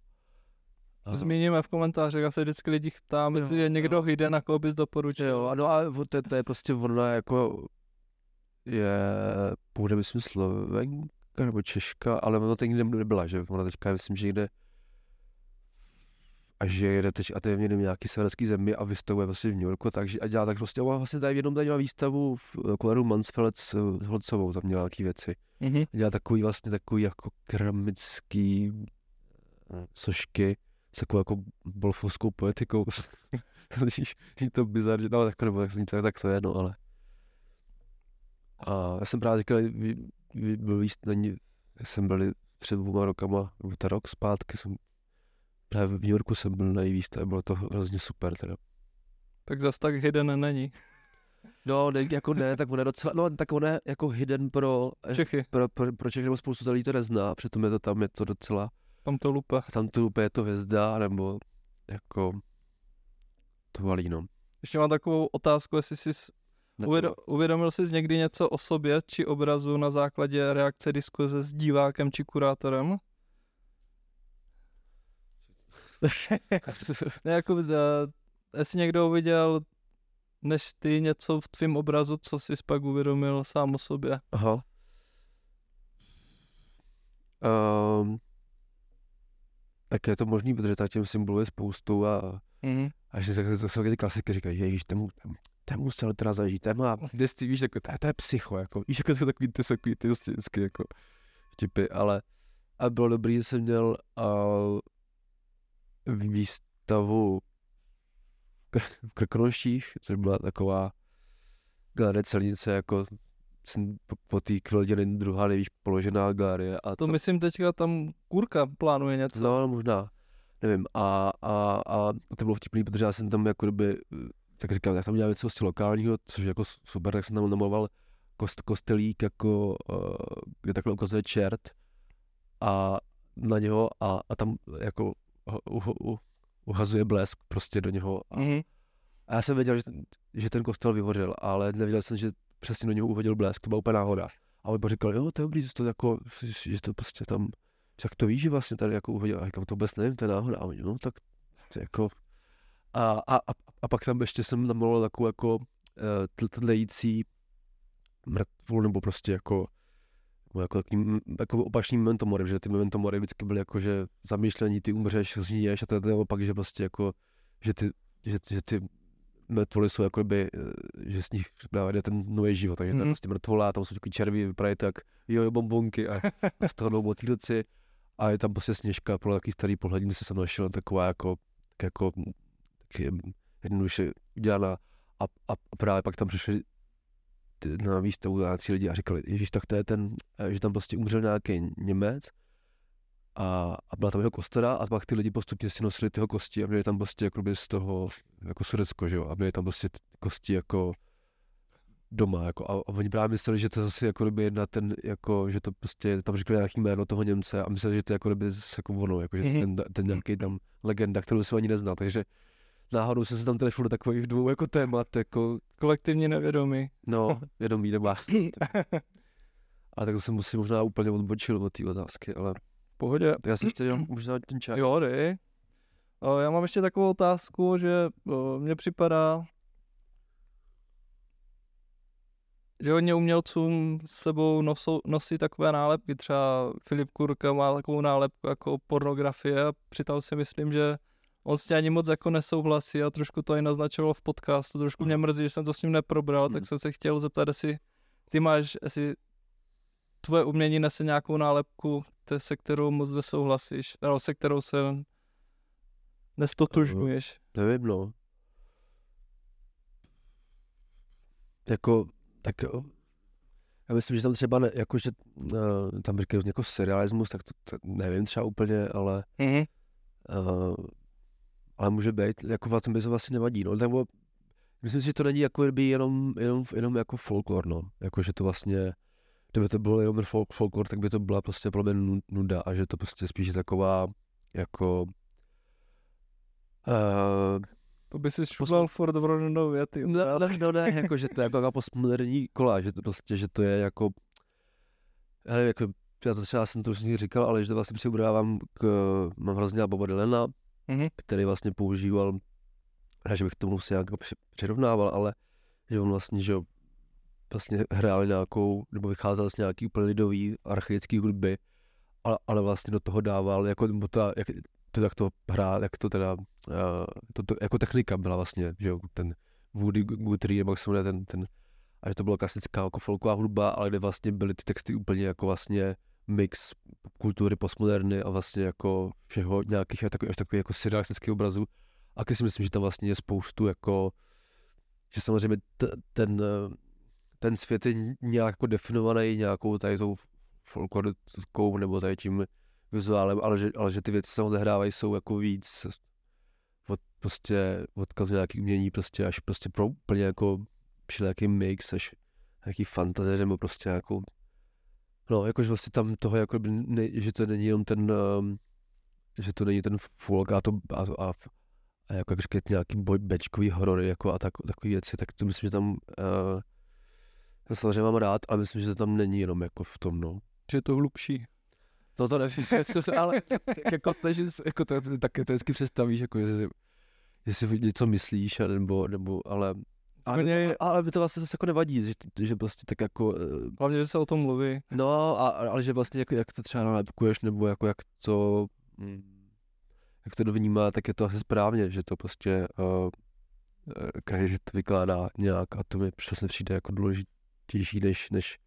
Zmíníme v komentářích, já se vždycky lidi ptám, jestli je někdo hidden, na koho bys doporučil. Jo, ano, a to, to je prostě ona jako je, půjde myslím Slovenka nebo Češka, ale ona teď nikde nebyla, že ona teďka myslím, že jde a že jede teď a to je v nějaký severský zemi a vystavuje vlastně v New Yorku, takže a dělá tak prostě, ona vlastně tady jednou tady měla výstavu v Koleru Mansfeld s Holcovou, tam měla nějaký věci. Mm-hmm. Dělá takový vlastně takový jako keramický eh, sošky, s takovou jako bolfovskou poetikou. je to bizarně, no tak nebo tak, tak to je, no ale. A já jsem právě říkal, byl jíst, není, jsem byl před dvěma rokama, nebo ta rok zpátky, jsem právě v New Yorku jsem byl na její a bylo to hrozně super teda. Tak zas tak hidden není. No, ne, jako ne, tak on je docela, no, tak on je jako hidden pro Čechy. Pro, pro, pro Čechy, nebo spoustu lidí to nezná, přitom je to tam, je to docela tam to lupe. Tam to lupe je to hvězda, nebo jako to valí, no. Ještě mám takovou otázku, jestli jsi uvědomil, uvědomil jsi někdy něco o sobě či obrazu na základě reakce diskuze s divákem či kurátorem? ne, jako, uh, jestli někdo uviděl než ty něco v tvém obrazu, co jsi pak uvědomil sám o sobě. Aha. Um, tak je to možný, protože ta těm symbolů je spoustu a, mm. a že se, to jsou ty klasiky, říkají, ježiš, ten, ten, ten musel teda zažít, ten má, jsi, víš, jako, to, to je psycho, jako, víš, jako to takový, ty, takový, ty vlastně vždycky, jako, vtipy, ale a bylo dobrý, že jsem měl uh, výstavu v Krkonoších, což byla taková galerie celnice, jako jsem po, po té kvilděny druhá nejvíc položená galerie. A to, to myslím teďka tam Kurka plánuje něco. No, možná, nevím. A, a, a to bylo vtipný, protože já jsem tam jako kdyby, tak říkám, tak tam dělal něco z lokálního, což je jako super, tak jsem tam namaloval kost, kostelík, jako, uh, kde takhle ukazuje čert a na něho a, a tam jako uh, uh, uh, uhazuje blesk prostě do něho. A, mm-hmm. a já jsem věděl, že ten, že ten kostel vyhořel, ale nevěděl jsem, že přesně do něho uhodil blesk, to byla úplně náhoda. A on říkal, jo, to je dobrý, že to jako, že to prostě tam, jak to víš, že vlastně tady jako uhodil, a říkal, to vůbec nevím, to je náhoda. A on, no, tak to jako, a, a, a, a, pak tam ještě jsem namaloval takovou jako uh, tlející mrtvolu, nebo prostě jako, jako takový, jako opačný memento mori, že ty memento mori vždycky byly jako, že zamýšlení, ty umřeš, zníješ a to je opak, že prostě jako, že ty, že, že ty mrtvoly jsou jako by, eh, že z nich právě jde ten nový život, takže mm. to je mhm. prostě mrtvola, tam jsou takový červí, vypadají tak jo, bombonky a, a z toho jdou motýlci a je tam prostě sněžka, pro takový starý pohlední se jsem našel taková jako, tak jako taky jednoduše udělaná a, a, a právě pak tam přišli na výstavu nějaký lidi a říkali, ježiš, tak to je ten, eh, že tam prostě umřel nějaký Němec a, a byla tam jeho kostera a pak ty lidi postupně si nosili tyho kosti a měli tam prostě jako z toho jako Sudecko, že jo, a měli tam prostě ty kosti jako doma, jako, a, a oni právě mysleli, že to zase jako by jedna ten, jako, že to prostě, tam říkali nějaký jméno toho Němce a mysleli, že to jako by zase jako ono, jako, že mm-hmm. ten, ten nějaký tam legenda, kterou se ani nezná, takže náhodou jsem se tam trefil do takových dvou jako témat, jako... Kolektivně nevědomí. No, vědomí nebo A tak jsem si možná úplně odbočil od té otázky, ale pohodě. Tak já si ještě jenom možná ten čas. Jo, dej. Já mám ještě takovou otázku, že mně připadá, že hodně umělcům s sebou nosou, nosí takové nálepky. Třeba Filip Kurka má takovou nálepku jako pornografie a přitom si myslím, že on s tím ani moc jako nesouhlasí a trošku to i naznačoval v podcastu. Trošku mě mrzí, že jsem to s ním neprobral, tak hmm. jsem se chtěl zeptat, jestli ty máš, jestli tvoje umění nese nějakou nálepku, te, se kterou moc nesouhlasíš, nebo se kterou se nestotožňuješ? Uh, nevím, no. Jako, tak jo. Já myslím, že tam třeba, ne, jako, že uh, tam říkají jako serialismus, tak to, to, nevím třeba úplně, ale mm-hmm. uh, ale může být, jako v tom by to vlastně nevadí, no, tak myslím si, že to není jako by jenom, jenom, jenom jako folklor, no, jako že to vlastně, kdyby to bylo jenom folk, folklor, tak by to byla prostě pro mě nuda a že to prostě spíš taková, jako, uh, to by si šuplal Ford v Roženou věty. No, no, no, ne, jako, že to je jako, jako postmoderní kola, že to prostě, že to je jako, hele, jako já to třeba jsem to už někdy říkal, ale že to vlastně přibrávám k, mám hrozně Boba Dylana, mm-hmm. který vlastně používal, ne, že bych tomu se nějak přirovnával, ale že on vlastně, že vlastně hrál nějakou, nebo vycházel z nějaký úplně lidový, archaický hudby, ale, ale vlastně do toho dával, jako, nebo ta, jak, to, jak to hrál, jak to teda, uh, to, to, jako technika byla vlastně, že jo, ten Woody Guthrie, nebo jak se jmenuje ten, ten, a že to byla klasická jako folková hudba, ale kde vlastně byly ty texty úplně jako vlastně mix kultury postmoderny a vlastně jako všeho nějakých až takových, až takových jako surrealistických obrazů. A když si myslím, že tam vlastně je spoustu jako, že samozřejmě t- ten, ten svět je nějak jako definovaný nějakou tady tou folkloristickou nebo tady tím vizuálem, ale že, ale že ty věci se odehrávají jsou jako víc od prostě odkaz nějaký umění prostě až prostě pro úplně jako všelijaký mix až nějaký fantazie nebo prostě jako No, jakože vlastně tam toho, jako by ne, že to není jenom ten, um, že to není ten folk a, to, a, a, a jako jak říkat nějaký boj, bečkový horory jako a tak, takový věci, tak to myslím, že tam uh, já samozřejmě mám rád, ale myslím, že to tam není jenom jako v tom, no. Že je to hlubší. No to nevím, ale jako, že, jako to, taky to vždycky představíš, jako, že, že si něco myslíš, nebo, nebo ale ale, mě, to, ale by to vlastně zase jako nevadí, že, že prostě tak jako... Eh, Hlavně, že se o tom mluví. No, a, ale že vlastně jako, jak to třeba nalepkuješ, nebo jako jak to... Mm, jak to dovnímá, tak je to asi správně, že to prostě uh, každý to vykládá nějak a to mi přesně přijde jako důležitější, než, než,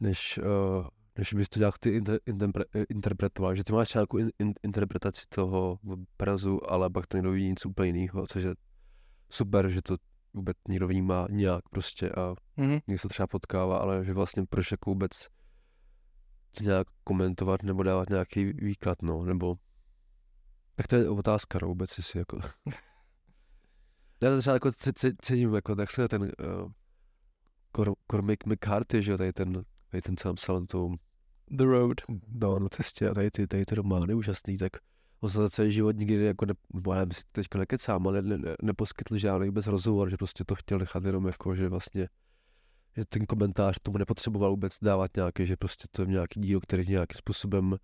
než, uh, než bys to nějak ty inter, inter, interpretoval, že ty máš nějakou in, in, interpretaci toho obrazu, ale pak to někdo vidí něco úplně jiného, což je super, že to vůbec někdo vnímá nějak prostě a mm-hmm. někdo se třeba potkává, ale že vlastně proč jako vůbec nějak komentovat nebo dávat nějaký výklad, no, nebo tak to je otázka, no, vůbec si jako já to třeba jako cením, jako tak se ten uh, Cormac McCarthy, že jo, tady ten, tady ten, co napsal tu The Road. No, na cestě a tady ty, tady ty romány úžasný, tak on se za celý život nikdy jako, ne, nebo já si teďka nekecám, ale ne, ne, neposkytl žádný vůbec rozhovor, že prostě to chtěl nechat jenom jako, že vlastně že ten komentář tomu nepotřeboval vůbec dávat nějaký, že prostě to je nějaký díl, který nějakým způsobem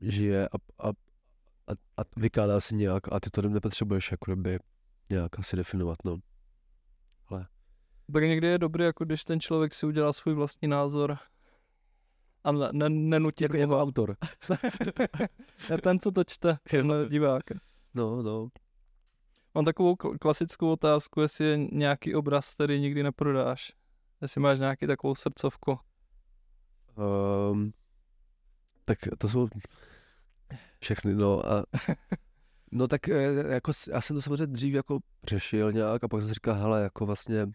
žije a, a, a, a vykládá se nějak a ty to nepotřebuješ jako by nějak asi definovat, no. Ale... Tak někdy je dobré, jako když ten člověk si udělá svůj vlastní názor a ne, nenutí jako, jako autor. ten, co to čte, tenhle divák. No, no. Mám takovou klasickou otázku, jestli je nějaký obraz, který nikdy neprodáš. Jestli máš nějaký takovou srdcovku. Um, tak to jsou všechny, no a No tak eh, jako, já jsem to samozřejmě dřív jako řešil nějak a pak jsem si říkal, hele, jako vlastně, uh,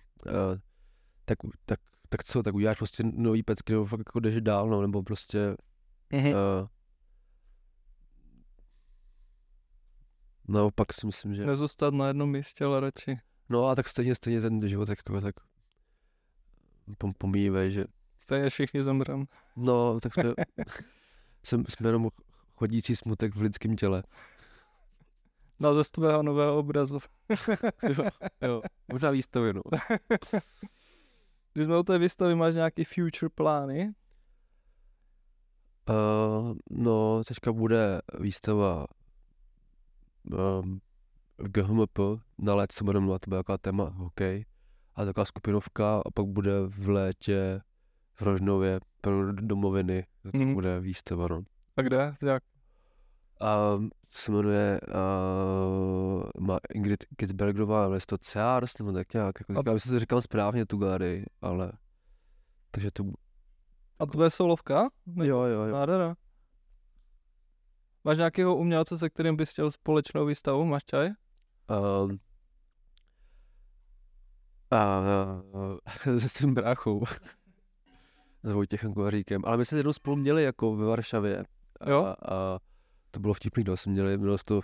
tak, tak tak co, tak uděláš prostě nový pecky, nebo fakt jako jdeš dál, no, nebo prostě... Mm-hmm. Uh, no, pak si myslím, že... Nezůstat na jednom místě, ale radši. No a tak stejně, stejně ten život jako tak pom, pomíjivej, že... Stejně všichni zemřem. No, tak to jsem, jsme jenom chodící smutek v lidském těle. Na no, ze tvého nového obrazu. jo, jo, možná výstavě, no. Když jsme u té výstavy, máš nějaký future plány? Uh, no, teďka bude výstava um, v GHMP na let se bude mluvit, to bude téma hokej a taková skupinovka a pak bude v létě v Rožnově pro domoviny, to mm. bude výstava, no. A kde? Jak? A se jmenuje uh, má Ingrid Kitzbergerová, ale je to Cears, nebo tak nějak. Jako, a... Já myslím, že říkám správně tu galerii, ale... Takže to... A to je solovka? Jo, jo, jo. Nádhera. Máš nějakého umělce, se kterým bys chtěl společnou výstavu? Máš čaj? Um, a, uh, se svým bráchou. s Vojtěchem Kovaříkem. Ale my jsme jednou spolu měli jako ve Varšavě. Jo? A, a to bylo vtipný, no, jsme měli, mělo to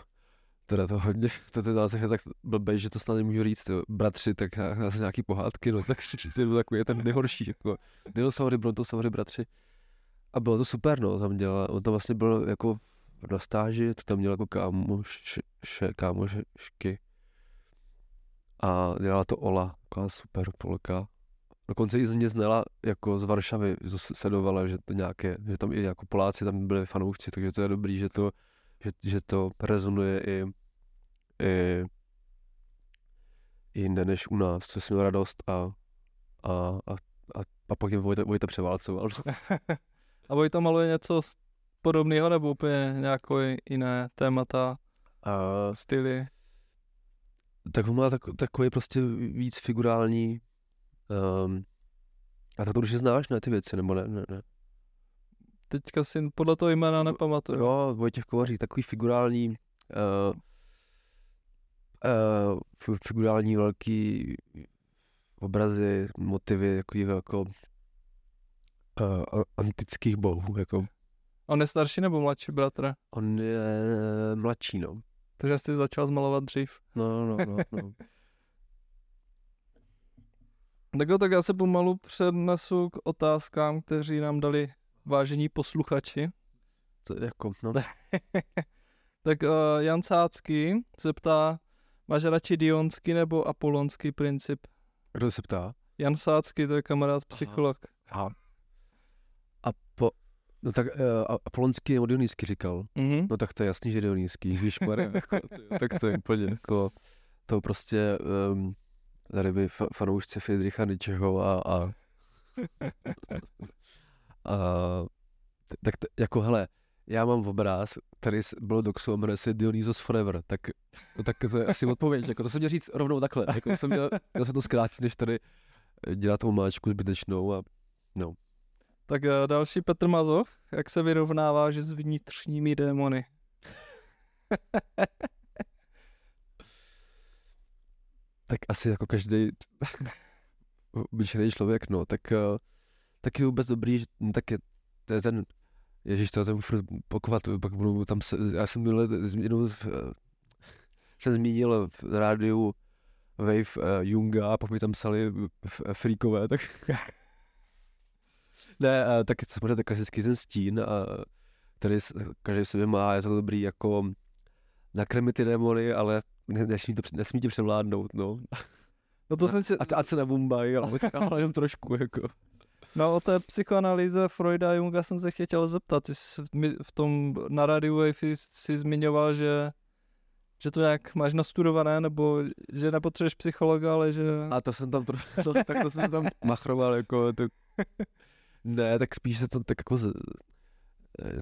teda to hodně, to ten název je tak blbej, že to snad nemůžu říct, to, bratři, tak zase nějaký pohádky, no tak to byl takový ten nejhorší, jako dinosaury, brontosaury, bratři. A bylo to super, no, tam dělal, on tam vlastně byl jako na stáži, to tam měl jako kámoš, kámošky. A dělala to Ola, taková super polka. Dokonce i z mě znala jako z Varšavy, sledovala, že to nějaké, že tam i jako Poláci tam byli fanoušci, takže to je dobrý, že to, že, že to rezonuje i, i, i jinde než u nás, co jsem měl radost a, a, a, a, a pak jim Vojta, Vojta převálcoval. a Vojta maluje něco podobného nebo úplně nějaké jiné témata, uh, styly? Tak on má tak, takový prostě víc figurální um, a tak to už znáš, ne, ty věci, nebo ne, ne, ne. Teďka si podle toho jména nepamatuju. No, Vojtěch Kovařík, takový figurální, uh, uh, figurální velký obrazy, motivy, takový jako uh, antických bohů, jako. On je starší nebo mladší bratr? On je mladší, no. Takže jsi začal zmalovat dřív. No, no, no, no. tak jo, tak já se pomalu přednesu k otázkám, kteří nám dali vážení posluchači. To jako, no. tak uh, Jan Sácký se ptá, máš radši dionský nebo apolonský princip? Kdo se ptá? Jan Sácký, to je kamarád psycholog. Aha. A po, No tak uh, apolonský nebo dionýský říkal. Mm-hmm. No tak to je jasný, že dionýský, víš, jako, tak to je úplně jako, to prostě, um, tady by fanoušci Friedricha Nietzscheho a, a, a tak to, jako hele, já mám obraz, který byl doxu a jmenuje se Dionysos Forever, tak, tak to je asi odpověď, jako to jsem měl říct rovnou takhle, jako jsem měl, měl se to zkrátit, než tady dělat tou máčku zbytečnou a no. Tak uh, další Petr Mazov, jak se vyrovnává, že s vnitřními démony? tak asi jako každý obyčejný člověk, no, tak, uh, tak je vůbec dobrý, že, no, tak je, to je ten, ježiš, to tam furt pokovat, pak budu tam se, já jsem byl, jenom, jsem zmínil v rádiu Wave uh, Junga a pak mi tam psali freakové, tak ne, uh, tak samozřejmě klasický ten stín, uh, který každý sobě má, je to dobrý jako nakrmit ty démony, ale nesmí, to, nesmí tě převládnout, no. No to jsem si... A, a se nebumbají, ale, ale jenom trošku, jako. No o té psychoanalýze Freuda a Junga jsem se chtěl zeptat. Ty jsi v tom na Radio Wave jsi zmiňoval, že že to nějak máš nastudované, nebo že nepotřebuješ psychologa, ale že... A to jsem tam, to, tak to jsem tam machroval, jako to... Ne, tak spíš se to tak jako...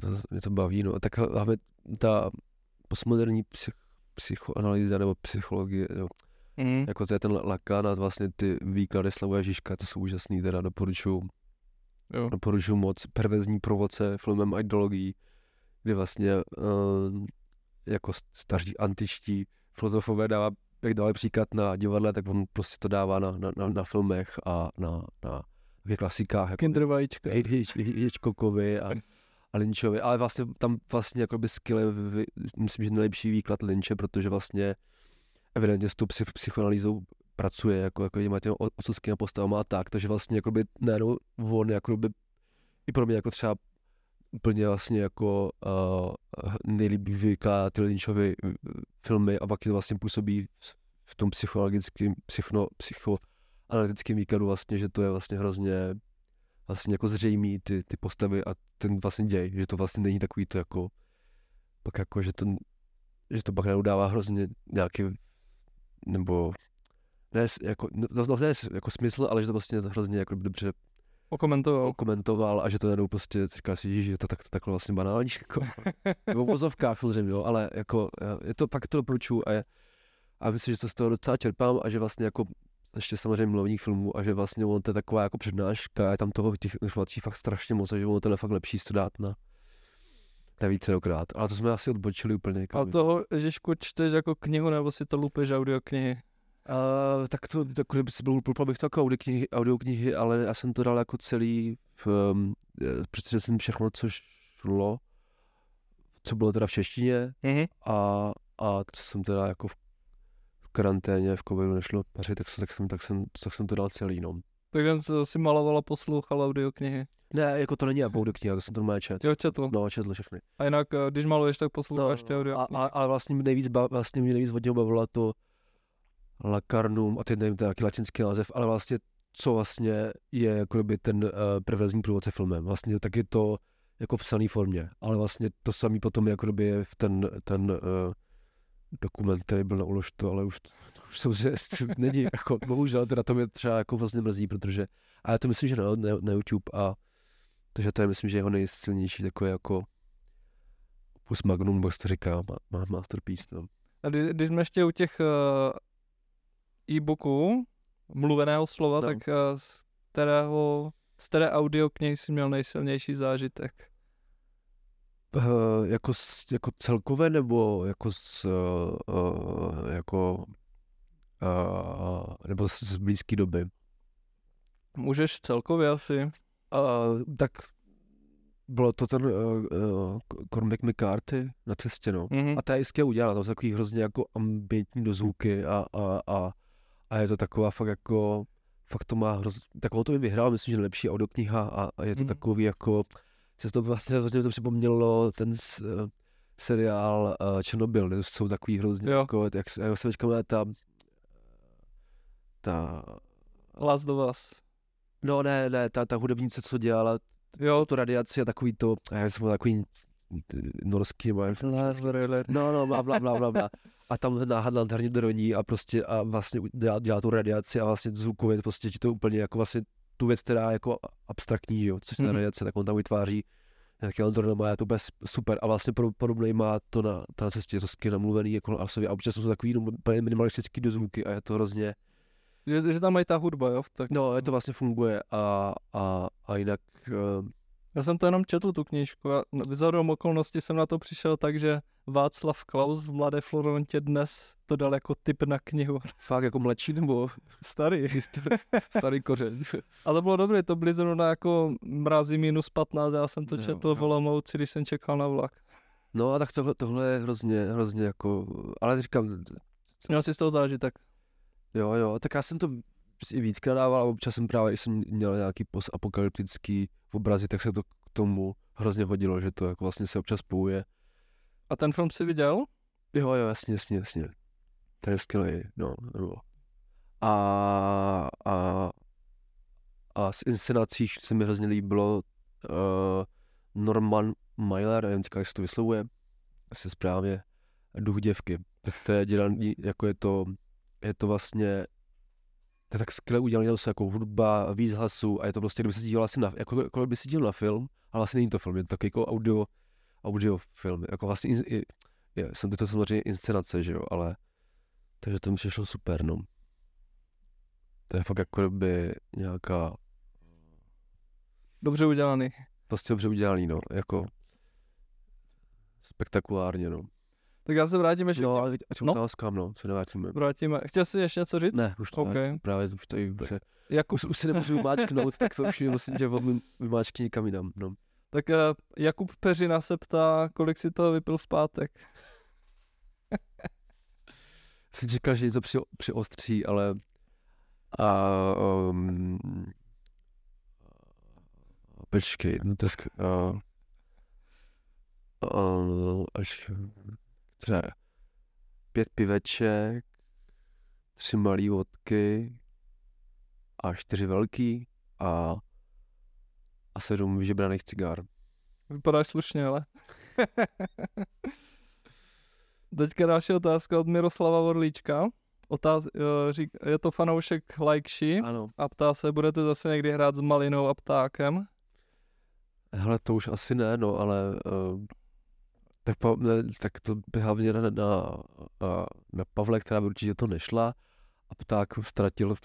To, mě to baví, no. Tak hlavně ta postmoderní psych, psychoanalýza nebo psychologie, jo. Mm. Jako to je ten Lacan a vlastně ty výklady Slavoje Žižka, to jsou úžasný, teda doporučuju. Jo. Doporučuju moc pervezní provoce filmem ideologií, kdy vlastně uh, jako staří antičtí filozofové dává, jak dávali příklad na divadle, tak on prostě to dává na, na, na, na filmech a na, na klasikách. Jako Kinder vajíčka. Hitchcockovi a a Lynchovi, ale vlastně tam vlastně jako by skill je, myslím, že nejlepší výklad Lynche, protože vlastně evidentně s tou psych, psychoanalýzou pracuje jako, jako těma těma otcovskými postavama a tak, takže vlastně jako by najednou on jako by i pro mě jako třeba úplně vlastně jako uh, nejlíp vykládá ty Lynchovy uh, filmy a pak to vlastně působí v tom psychologickém, psycho, psychoanalytickém výkladu vlastně, že to je vlastně hrozně vlastně jako zřejmý ty, ty postavy a ten vlastně děj, že to vlastně není takový to jako, pak jako, že to, že to pak neudává hrozně nějaký, nebo ne, jako, no, no, ne jako smysl, ale že to vlastně hrozně jako dobře okomentoval. okomentoval a že to najednou prostě říká si, že to tak, to takhle vlastně banální, jako, nebo v vozovkách samozřejmě, jo, ale jako, je to, pak to doporučuju a, je, a myslím, že to z toho docela čerpám a že vlastně jako ještě samozřejmě milovních filmů a že vlastně on to je taková jako přednáška, je tam toho těch informací fakt strašně moc a že on to je fakt lepší to dát na, na vícerokrát. Ale to jsme asi odbočili úplně. A toho Ježišku čteš jako knihu nebo si to lupeš audioknihy? Uh, tak to, tak kdyby si byl bych to jako audioknihy, audioknihy, ale já jsem to dal jako celý, v, um, jsem všechno, co šlo, co bylo teda v češtině mm-hmm. a a co jsem teda jako v, v karanténě, v covidu nešlo pařit, tak, jsem, tak, jsem, tak, jsem, tak jsem to dal celý, no. Takže si malovala, poslouchala audioknihy. Ne, jako to není audiokniha, to jsem to normálně čet. Jo, četl. No, četl všechny. A jinak, eh, když maluješ, tak posloucháš no, ty audio. A, ale vlastně mě nejvíc, ba, vlastně mě nejvíc vodně bavila to Lacarnum, a teď nevím, to je latinský název, ale vlastně co vlastně je jako by ten uh, prevezní průvodce filmem. Vlastně tak je to jako v psaný formě, ale vlastně to samý potom jako je v ten, ten uh, dokument, který byl na uložto, ale už, to, už že není, jako, bohužel, teda to mě třeba jako vlastně mrzí, protože, a já to myslím, že na, na, na YouTube a takže to je, myslím, že jeho nejsilnější takové jako opus magnum, jak to říká, má, má masterpiece. No. A když, když jsme ještě u těch uh, e-booků, mluveného slova, no. tak uh, z kterého, z které audioknihy jsi měl nejsilnější zážitek? Uh, jako, jako celkové nebo jako z, uh, jako uh, nebo z, z blízké doby? Můžeš celkově asi. Uh, tak bylo to ten uh, uh, Cormac McCarthy na cestě, no. Mm-hmm. A to je jistě udělal, to jsou takový hrozně jako ambientní dozvuky a, a, a, a je to taková fakt jako, fakt to má hrozně, takovou to by vyhrál, myslím, že lepší audiokniha a, a je to mm-hmm. takový jako, se to vlastně hrozně to připomnělo ten s, uh, seriál uh, Černobyl, to jsou takový hrozně jo. jako, jak, jak se říkám, ta, ta... Last of Us. No ne, ne, ta, ta hudebnice, co dělala jo. tu radiaci a takový to, já jsem takový norský, no, no, bla, bla, bla, bla, bla. A tam náhadla nádherně droní a prostě a vlastně dělá, dělá tu radiaci a vlastně zvukově prostě ti to úplně jako vlastně tu věc, která je jako abstraktní, jo, což je mm-hmm. radiace, tak on tam vytváří nějaký Eldorno má, to bez super a vlastně podobný má to na, na cestě Zosky namluvený jako Asovi a občas jsou to takový minimalistický dozvuky a je to hrozně že, že tam mají ta hudba, jo? Tak... No, je to vlastně funguje a, a, a jinak... Uh... Já jsem to jenom četl, tu knížku a vzhledem okolnosti jsem na to přišel tak, že Václav Klaus v Mladé Florentě dnes to dal jako tip na knihu. Fakt jako mladší nebo? Starý. Starý kořen. A to bylo dobré, to byly zrovna jako mrazí minus 15, já jsem to četl jo, v Olomouci, když jsem čekal na vlak. No a tak tohle, tohle je hrozně, hrozně jako, ale říkám... Měl jsi z toho zážitek? Jo, jo, tak já jsem to i víckrát dával občas jsem právě, jsem měl nějaký postapokalyptický obrazy, tak se to k tomu hrozně hodilo, že to jako vlastně se občas spojuje. A ten film si viděl? Jo, jo, jasně, jasně, jasně. To je skvělý, no, nebo. A, a, a z inscenacích se mi hrozně líbilo uh, Norman Mailer, nevím, jak se to vyslovuje, asi správně, Duch děvky. To je dělaný, jako je to je to vlastně to je tak skvěle udělané, to jako hudba, víc hlasů a je to prostě, kdyby se díval asi na, jako, jako by se díval na film, ale vlastně není to film, je to takový jako audio, audio film, jako vlastně je, je, jsem to samozřejmě inscenace, že jo, ale takže to mi přišlo super, no. To je fakt jako by nějaká... Dobře udělaný. Prostě dobře udělaný, no, jako spektakulárně, no. Tak já se vrátím ještě. No, ale k no? otázkám, no, se nevrátíme. Vrátíme. Chtěl jsi ještě něco říct? Ne, už to okay. ne, právě už to i Jakub... už, už si nemůžu vymáčknout, tak to už musím tě vymáčkni někam jinam, no. Tak uh, Jakub Peřina se ptá, kolik si toho vypil v pátek. jsem říkal, že něco při, přiostří, ale a, um, počkej, no tak uh, uh, až třeba pět piveček, tři malý vodky a čtyři velký a, a sedm vyžebraných cigár. Vypadáš slušně, ale. Teďka další otázka od Miroslava Vorlíčka. Otáz, řík, je to fanoušek Lajkši ano. a ptá se, budete zase někdy hrát s Malinou a Ptákem? Hele, to už asi ne, no, ale uh, tak, ne, tak to by hlavně na, na, na Pavle, která by určitě to nešla a pták ztratil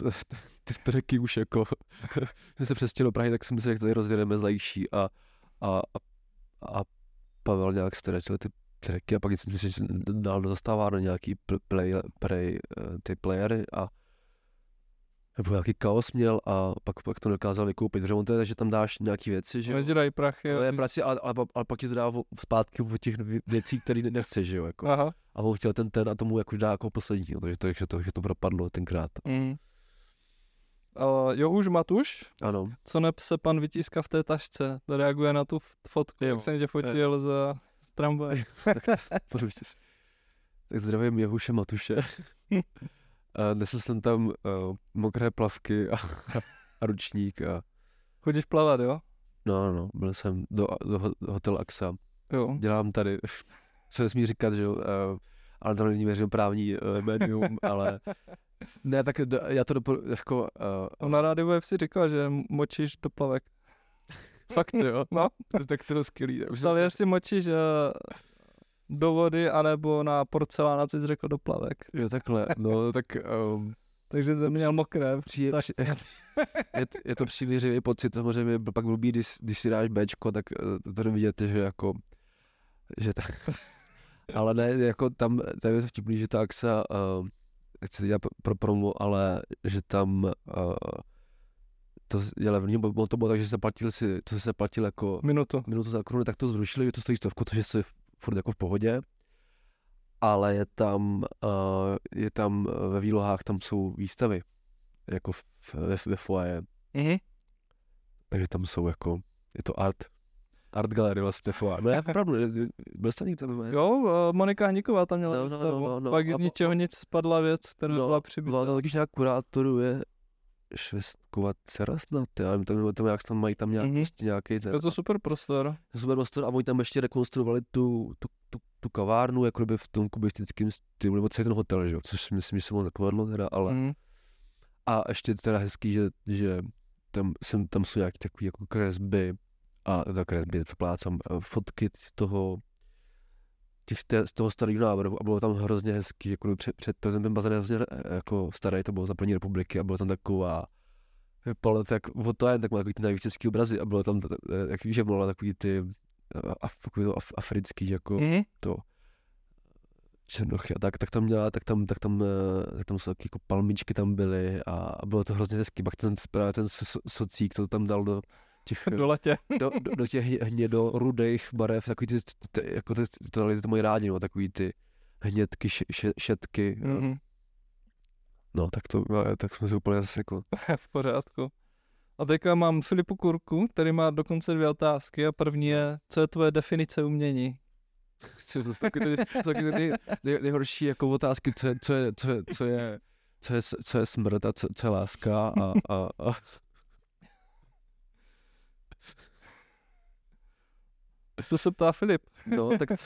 ty treky už jako, jsme se přestěli do Prahy, tak jsem si že tady rozjedeme zlejší a, a, a, a Pavel nějak ztratil ty treky a pak jsem si dál dostává na nějaký play, play, eh, ty playery a nebo nějaký chaos měl a pak, pak to dokázal vykoupit, protože on to je, že tam dáš nějaký věci, že jo. dají prachy. Jo. je prací, ale, ale, ale, pak ti to dá zpátky od těch věcí, které nechceš, že jo, jako. Aha. A on chtěl ten ten a tomu jako dá jako poslední, jo, takže to, že to, že to propadlo tenkrát. Mm. Uh, jo, už Matuš, ano. co nepse pan vytíska v té tašce, to reaguje na tu fotku, jo. jak jsem tě fotil za tramvaj. tak. Tak zdravím Jehuše Matuše. a nesl jsem tam uh, mokré plavky a, a ručník a... Chodíš plavat, jo? No, no, byl jsem do, do, do hotel AXA. Jo. Dělám tady, co nesmí říkat, že jo, uh, ale to není veřejnoprávní uh, médium, ale ne, tak do, já to doporu, jako... Uh, na rádiu si říkal, že močíš do plavek. Fakt jo? No. tak to je skvělý. Psal, jestli močíš uh, do vody, anebo na porcelán, jsi řekl do plavek. Jo, takhle, no tak... Um, takže jsem měl mokré. Přijde, je, je, je to přívěřivý pocit, samozřejmě pak blbý, když, když si dáš Bčko, tak uh, to vidět, že jako, že tak, ale ne, jako tam, tam je to vtipný, že ta AXA, uh, chci dělat pro promo, ale že tam uh, to je levný, bo to bylo tak, že se platil si, to se platil jako minutu, minutu za korunu, tak to zrušili, že to stojí stovku, to, že se furt jako v pohodě, ale je tam, uh, je tam ve výlohách, tam jsou výstavy, jako v, ve, ve foaje. Mm-hmm. Takže tam jsou jako, je to art, art gallery vlastně foa. No já opravdu, byl jste někde tam? Jo, Monika Hníková tam měla no, no, no, no, no, Pak z ničeho nic spadla věc, která no, byla přibytá. No, taky nějak kurátoruje švestkova dcera snad, já nevím, tam, tam, jak tam mají tam nějak, mm-hmm. prostě nějaký ten, Je to super prostor. To super prostor a oni tam ještě rekonstruovali tu, tu, tu, tu kavárnu, jako by v tom kubistickém stylu, nebo celý ten hotel, že jo, což si myslím, že se mu nepovedlo teda, ale mm. a ještě teda hezký, že, že tam, jsem, tam jsou nějaké takové jako kresby a ta kresby, vplácám fotky z toho těch, z toho starého návrhu a bylo tam hrozně hezký, jako před, před to, ten bazén je hrozně jako starý, to bylo za první republiky a bylo tam taková vypadalo tak to jen tak má takový ty nejvíc hezký obrazy a bylo tam, jak víš, že bylo takový ty af, to af, africký, jako mm-hmm. to černochy a tak, tak tam měla, tak tam, tak tam, eh, tak tam jsou taky jako palmičky tam byly a bylo to hrozně hezký, pak ten, právě ten socík to tam dal do, těch, do letě. do, do, do těch hnědo rudých barev, takový ty, ty, jako ty, to, to, to mají rádi, no, takový ty hnědky, š, š, šetky. Mm-hmm. No, tak to, tak jsme si úplně zase jako... v pořádku. A teďka mám Filipu Kurku, který má dokonce dvě otázky a první je, co je tvoje definice umění? to jsou taky ty, nej, nej, nejhorší jako otázky, co je, co je, co je, co je, co je, co je smrt a co, co je láska a, a, a To se ptá Filip. No, tak...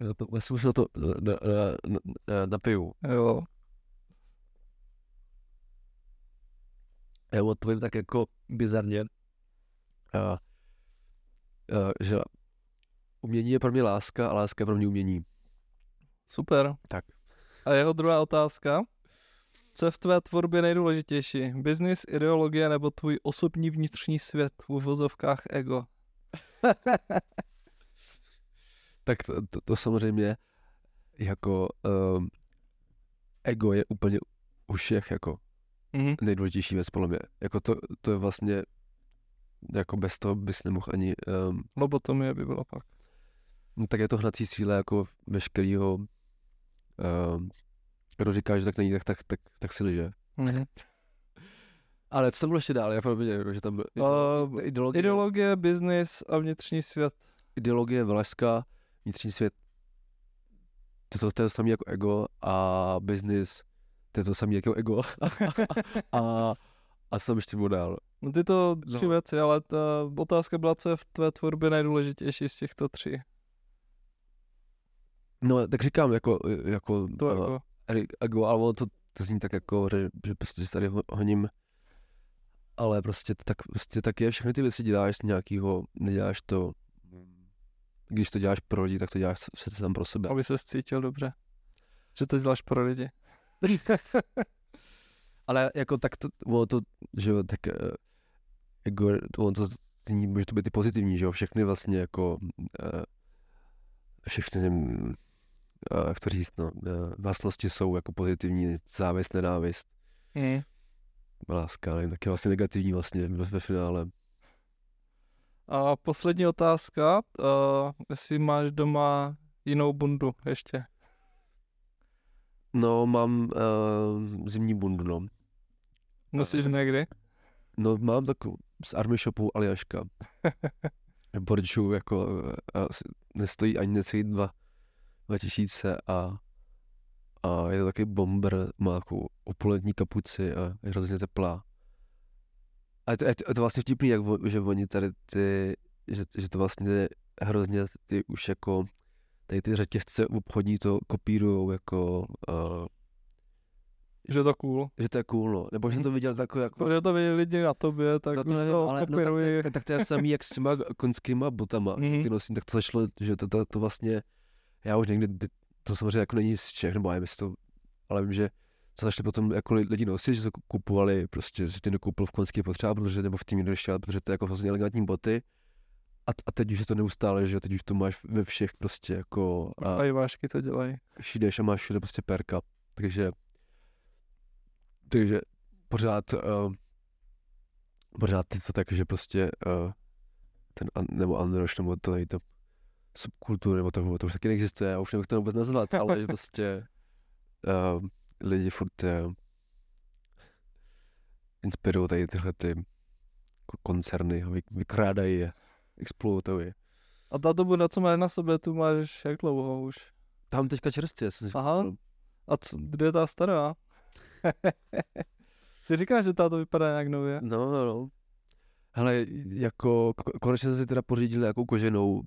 Já jsem už na to na, na, na, napiju. Jo. Já odpovím tak jako bizarně, a, a, že umění je pro mě láska a láska je pro mě umění. Super. Tak. A jeho druhá otázka. Co je v tvé tvorbě nejdůležitější? Business, ideologie nebo tvůj osobní vnitřní svět v uvozovkách ego? tak to, to, to samozřejmě jako um, ego je úplně u všech jako mm-hmm. nejdůležitější věc podle mě. Jako to, to je vlastně jako bez toho bys nemohl ani... Um, Lobotomie by byla pak. No, tak je to hnací síla jako veškerýho um, kdo říká, že tak není, tak, tak, tak, tak si liže. Mm-hmm. Ale co tam bylo ještě dál? Já fakt že tam uh, ideologie. Ideologie, business a vnitřní svět. Ideologie, velaška, vnitřní svět. To, to, to je to samé jako ego a business, to je to samé jako ego. a, a co tam ještě bylo dál? No ty to tři no. věci, ale ta otázka byla, co je v tvé tvorbě nejdůležitější z těchto tří. No, tak říkám, jako, jako, to ego. ego, ale to, to zní tak jako, že, že prostě tady honím ale prostě tak, prostě tak je, všechny ty věci děláš z nějakého, neděláš to, když to děláš pro lidi, tak to děláš se tam pro sebe. Aby se cítil dobře, že to děláš pro lidi. ale jako tak to, ono to, že jo, tak uh, jako, ono to, může to být i pozitivní, že jo, všechny vlastně jako, uh, všechny, nevím, uh, jak to říct, no, vlastnosti jsou jako pozitivní, závist, nenávist Mm. Láska, ale taky vlastně negativní vlastně ve, ve finále. A poslední otázka, uh, jestli máš doma jinou bundu ještě? No, mám uh, zimní bundu, no. Nosíš někdy? No, mám takovou z Army Shopu Aljaška. Borču jako uh, nestojí ani necelý dva, dva tisíce a, a je to taky bomber, má jako opulentní kapuci a je hrozně teplá. A je to, je to, je to vlastně vtipný, jak, že oni tady ty, že, že to vlastně hrozně ty už jako tady ty řetězce obchodní to kopírujou jako uh, že to cool. Že to je cool, no. Nebo že to viděl takový jako... Protože to viděli lidi na tobě, tak no to, nevím, to ale, kopírují. No, tak, tak, to je samý jak s těma konskýma botama, mm-hmm. ty nosím, tak to zašlo, že to, to, to vlastně, já už někdy, to samozřejmě jako není z Čech, nebo nevím, to, ale vím, že co začali potom jako lidi nosit, že to kupovali prostě, že ty nekoupil v konský potřeba, protože nebo v tím nešel, protože to je jako vlastně elegantní boty. A, a teď už je to neustále, že teď už to máš ve všech prostě jako... A, a i vášky to dělají. Šijdeš a máš všude prostě perka. Takže takže pořád, uh, pořád je to tak, že prostě uh, ten, nebo Androš, nebo to to subkultury, nebo to, to už taky neexistuje, já už nevím, jak to vůbec nazvat, ale že prostě uh, lidi furt uh, inspirují tady tyhle ty koncerny, vy, vykrádají je, exploatují. A ta dobu, na co máš na sobě, tu máš jak dlouho už? Tam teďka čerstvě, jsem si Aha. A co, kde je ta stará? Jsi říká, že to vypadá nějak nově? No, no, no. Hele, jako konečně jsem si teda pořídil nějakou koženou uh,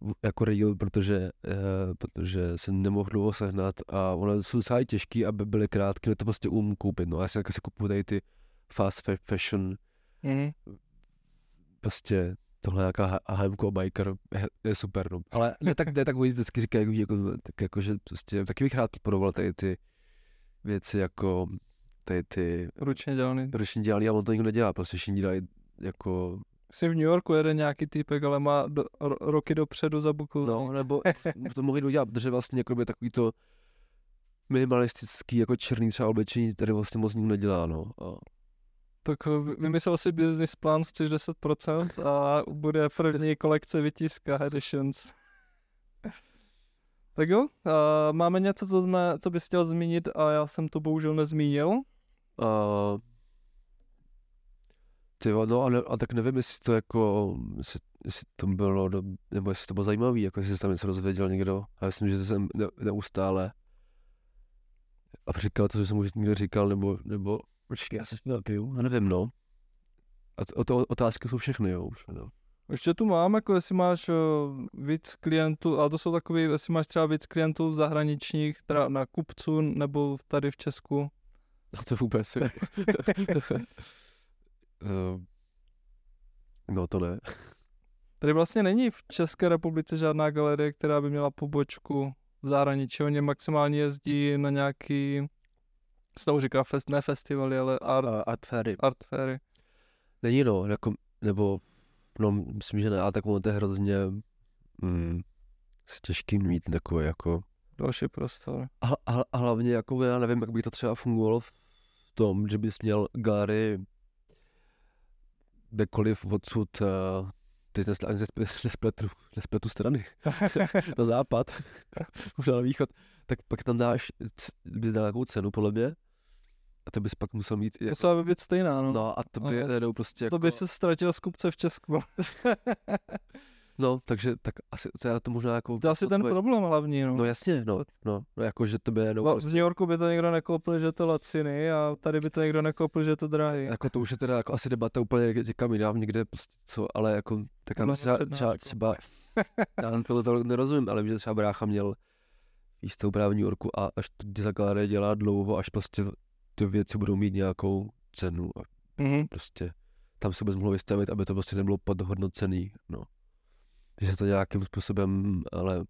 uh, jako real, protože, uh, protože jsem nemohl dlouho sehnat a ono jsou docela těžký, aby byly krátké, to prostě umím koupit, no. Já si, si kupuju tady ty fast fashion, mm. prostě tohle nějaká HM biker je, je, super, no. Ale ne tak, ne tak oni vždycky říkají, jako, tak jako, že prostě taky bych rád podporoval tady ty věci jako tady ty... Ručně dělaný. Ručně dělaný, ale on to nikdo nedělá, prostě všichni dělají jako... Jsi v New Yorku jede nějaký týpek, ale má do, ro, roky dopředu za buku. No, nebo to mohli udělat, protože vlastně jako by takový to minimalistický, jako černý třeba oblečení, tady vlastně moc nikdo nedělá, no. A... Tak vymyslel si business plán, chceš 10% a bude první kolekce vytiska editions. Tak jo, uh, máme něco, co, jsme, co bys chtěl zmínit a já jsem to bohužel nezmínil. Uh, ty no a, ne, a tak nevím, jestli to jako, jestli, jestli to bylo, do, nebo jestli to bylo zajímavý, jako jestli tam něco rozvěděl někdo. A já myslím, že to jsem ne, neustále a říkal to, že jsem už někdo říkal, nebo, nebo počkej, já jsem piju, já nevím, no. A o to otázky jsou všechny, jo, už, no. Ještě tu mám, jako jestli máš uh, víc klientů, ale to jsou takový, jestli máš třeba víc klientů zahraničních, teda na kupcu nebo tady v Česku. A to vůbec. uh, no to ne. Tady vlastně není v České republice žádná galerie, která by měla pobočku v zahraničí. Oni maximálně jezdí na nějaký, co to říká, fest, ne festivaly, ale art, uh, art fairy. Art fairy. Není no, jako, nebo No, myslím, že ne, ale tak ono to je hrozně mm, těžký mít takové jako... Další prostor. A, a, a hlavně jako já nevím, jak by to třeba fungovalo v tom, že bys měl galerii kdekoliv odsud uh, teď nespletu, nespletu strany, na západ, možná na východ, tak pak tam dáš, bys dal nějakou cenu, podle mě, a to bys pak musel mít... Jako... Musela by být stejná, no. No a to by no. jedou prostě jako... To by se ztratil z kupce v Česku. no, takže tak asi to, to možná jako... To je asi ten problém hlavní, no. No jasně, no, no, no jako, že to by. No, prostě... V New Yorku by to někdo nekoupil, že to laciny a tady by to někdo nekoupil, že to drahý. Jako to už je teda jako asi debata úplně někam jinam, někde prostě co, ale jako tak no, třeba, třeba, třeba, já to, to nerozumím, ale vím, že třeba brácha měl jistou právě v New Yorku a až to za galerie dělá dlouho, až prostě ty věci budou mít nějakou cenu a mm-hmm. prostě tam se bys mohl vystavit, aby to prostě nebylo podhodnocený, no. Že se to nějakým způsobem, ale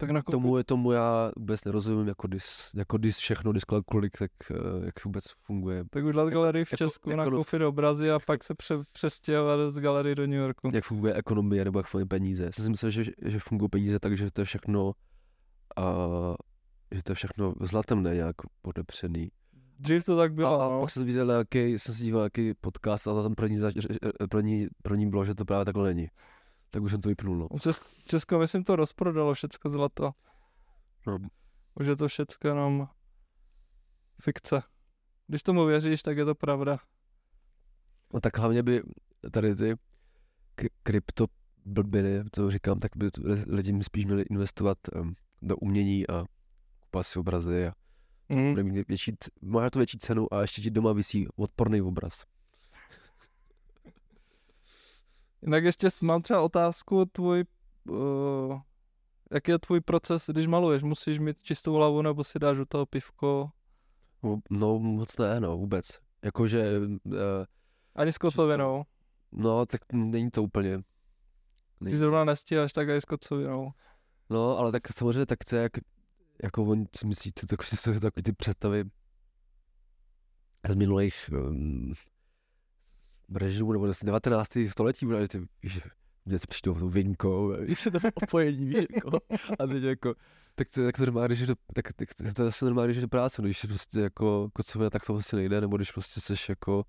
tak na tomu, je tomu já vůbec nerozumím, jako dis, jako dis všechno, diskalkulik, tak uh, jak vůbec funguje. Tak udělat jako, galerii v jako- Česku, jako, nakoupit obrazy a pak se pře, přestěhovat z galerie do New Yorku. Jak funguje ekonomie nebo jak fungují peníze. Já jsem myslel, že, že fungují peníze tak, že to je všechno, uh, že to je všechno zlatem ne nějak podepřený. Dřív to tak bylo, a, no. a pak jsem viděl nějaký, jsem si díval nějaký podcast a tam první, první, první bylo, že to právě takhle není. Tak už jsem to vypnul, no. Česko, Česko myslím, to rozprodalo všecko zlato. No. Už je to všecko jenom fikce. Když tomu věříš, tak je to pravda. No tak hlavně by tady ty krypto blbiny, co říkám, tak by lidi spíš měli investovat um, do umění a kupovat si obrazy a mm. bude mít větší, má to větší cenu a ještě ti doma vysí odporný obraz. Jinak ještě mám třeba otázku, tvůj, uh, jaký je tvůj proces, když maluješ? Musíš mít čistou hlavu nebo si dáš u toho pivko? No moc ne, no vůbec. Jakože... Uh, Ani s kocovinou? No, tak není to úplně. Není. Když zrovna nestíháš, tak i s kocovinou. No, ale tak samozřejmě tak to je jak, jako on si myslíte, tak, že jsou takový ty představy z minulých um, režimů, nebo z 19. století, že ty, že mě se přijdou tou vinkou, víš, to opojení, víš, jako, a teď jako, tak to, tak to normálně, do, tak, tak, tak, to je asi normálně, do práce, no, když prostě jako kocovina, tak to vlastně nejde, nebo když prostě seš jako,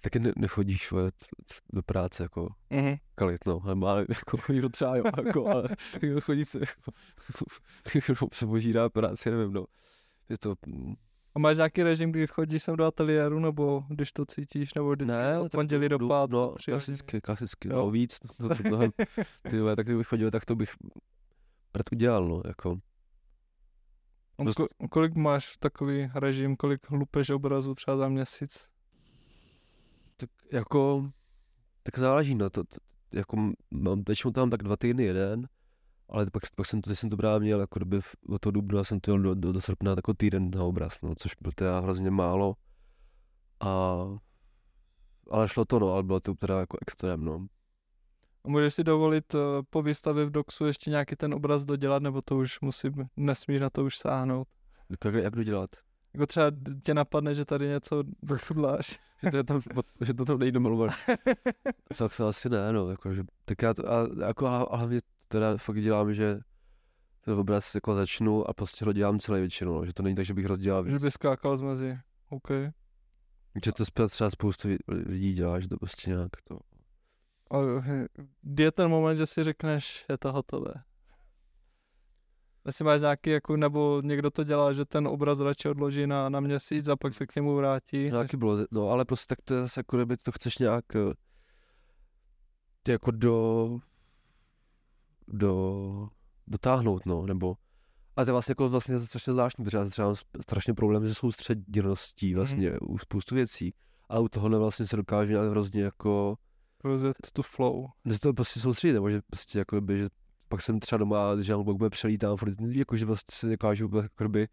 taky ne, nechodíš do práce jako mm-hmm. kalit, no, ale má jako někdo třeba jo, jako, ale chodí se, jako, se požírá práci, nevím, no. Je to, a máš nějaký režim, kdy chodíš sem do ateliéru, nebo když to cítíš, nebo vždycky ne, od pondělí do pátku? No, klasicky, klasicky, no víc, to, to, to, ty, tak kdybych chodil, tak to bych před udělal, no, jako. Dost... kolik máš takový režim, kolik lupeš obrazu třeba za měsíc? Tak jako, tak záleží, no, to, to jako mám většinou tam tak dva týdny jeden, ale pak, pak jsem to, jsem to právě měl, jako doby od toho dubna jsem to jel do, do, do srpna jako týden na obraz, no, což bylo teda hrozně málo. A, ale šlo to, no, ale bylo to teda jako extrém, no. A můžeš si dovolit uh, po výstavě v Doxu ještě nějaký ten obraz dodělat, nebo to už musí, nesmíš na to už sáhnout? Jak, jak dodělat? Jako třeba tě napadne, že tady něco dofudláš. že, to je tam, že to tam nejde malovat. tak to asi ne, no. Jako, že, tak já to, a, jako, a, a hlavně teda fakt dělám, že ten obraz jako začnu a prostě ho dělám celý většinou, no. že to není tak, že bych rozdělal Že by skákal z mezi, OK. Že to třeba spoustu lidí dělá, že to prostě nějak to... A je ten moment, že si řekneš, je to hotové? Jestli máš nějaký, jako, nebo někdo to dělá, že ten obraz radši odloží na, na měsíc a pak se k němu vrátí. Nějaký bylo, no ale prostě tak to je zase jako, kdyby to chceš nějak ty jako do, do, dotáhnout, no, nebo a to je vlastně jako vlastně strašně zvláštní, protože já třeba mám strašně problém se soustředěností mhm. vlastně mm. u spoustu věcí. A u toho vlastně se dokáže nějak hrozně jako... Rozjet to flow. Že to prostě soustředit, nebo že prostě jako by, že pak jsem třeba doma, že mám bude přelítám, furt, jakože vlastně se dokážu jakoby,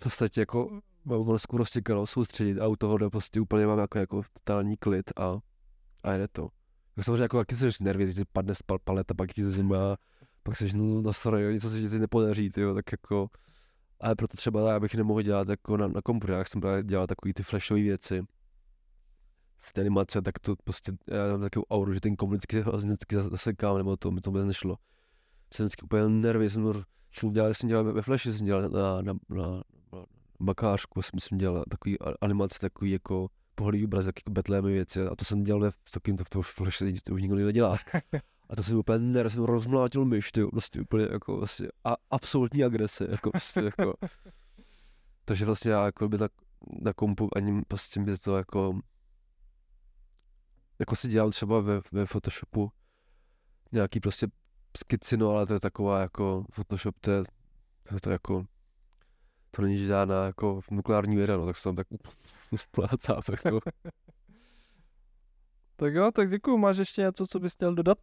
v podstatě jako mám mozku roztěkalo soustředit a u toho prostě úplně mám jako, jako totální klid a, a jde to. Tak samozřejmě jako jaký jsi nervy, když padne spal paleta, pak ti zima, pak jsi no, sorry, něco se ti nepodaří, tyjo, tak jako, ale proto třeba já bych nemohl dělat jako na, na jak jsem právě dělal takový ty flashové věci, z té animace, tak to prostě, já mám takovou auru, že ten komunicky vždycky zasekám, nebo to mi to vůbec nešlo. Jsem vždycky úplně nervy, jsem, jsem dělal, jsem dělal ve Flashi, jsem dělal na, na, na, na bakářku, jsem, jsem dělal takový animace, takový jako pohled obraz, jako betlémy věci, a to jsem dělal ve takovým, to, to Flashi, to už nikdo nedělá. A to jsem úplně nervy, jsem rozmlátil myš, ty, vlastně úplně jako vlastně a, absolutní agrese, jako prostě jako. Takže vlastně já jako by na, na kompu ani prostě mi to jako jako si dělal třeba ve, ve Photoshopu nějaký prostě skici, no ale to je taková jako Photoshop, to je, to, je to jako to není žádná jako nukleární věda, no, tak se tam tak splácá. Jako. tak jo, tak děkuju. Máš ještě něco, co bys chtěl dodat?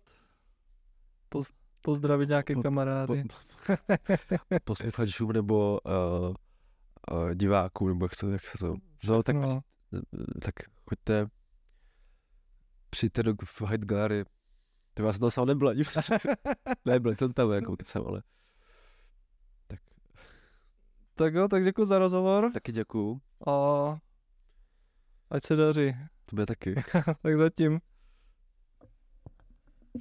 Poz, pozdravit nějaké po, kamarády. Po, posluchačům nebo uh, uh, divákům, nebo jak se, jak se to... No, tak, no. tak choďte přijďte do Hyde Gallery. To já jsem tam sám nebyl ani. nebyl jsem tam jako kecem, ale... Tak. Tak jo, tak děkuji za rozhovor. Taky děkuju. A ať se daří. To bude taky. tak zatím.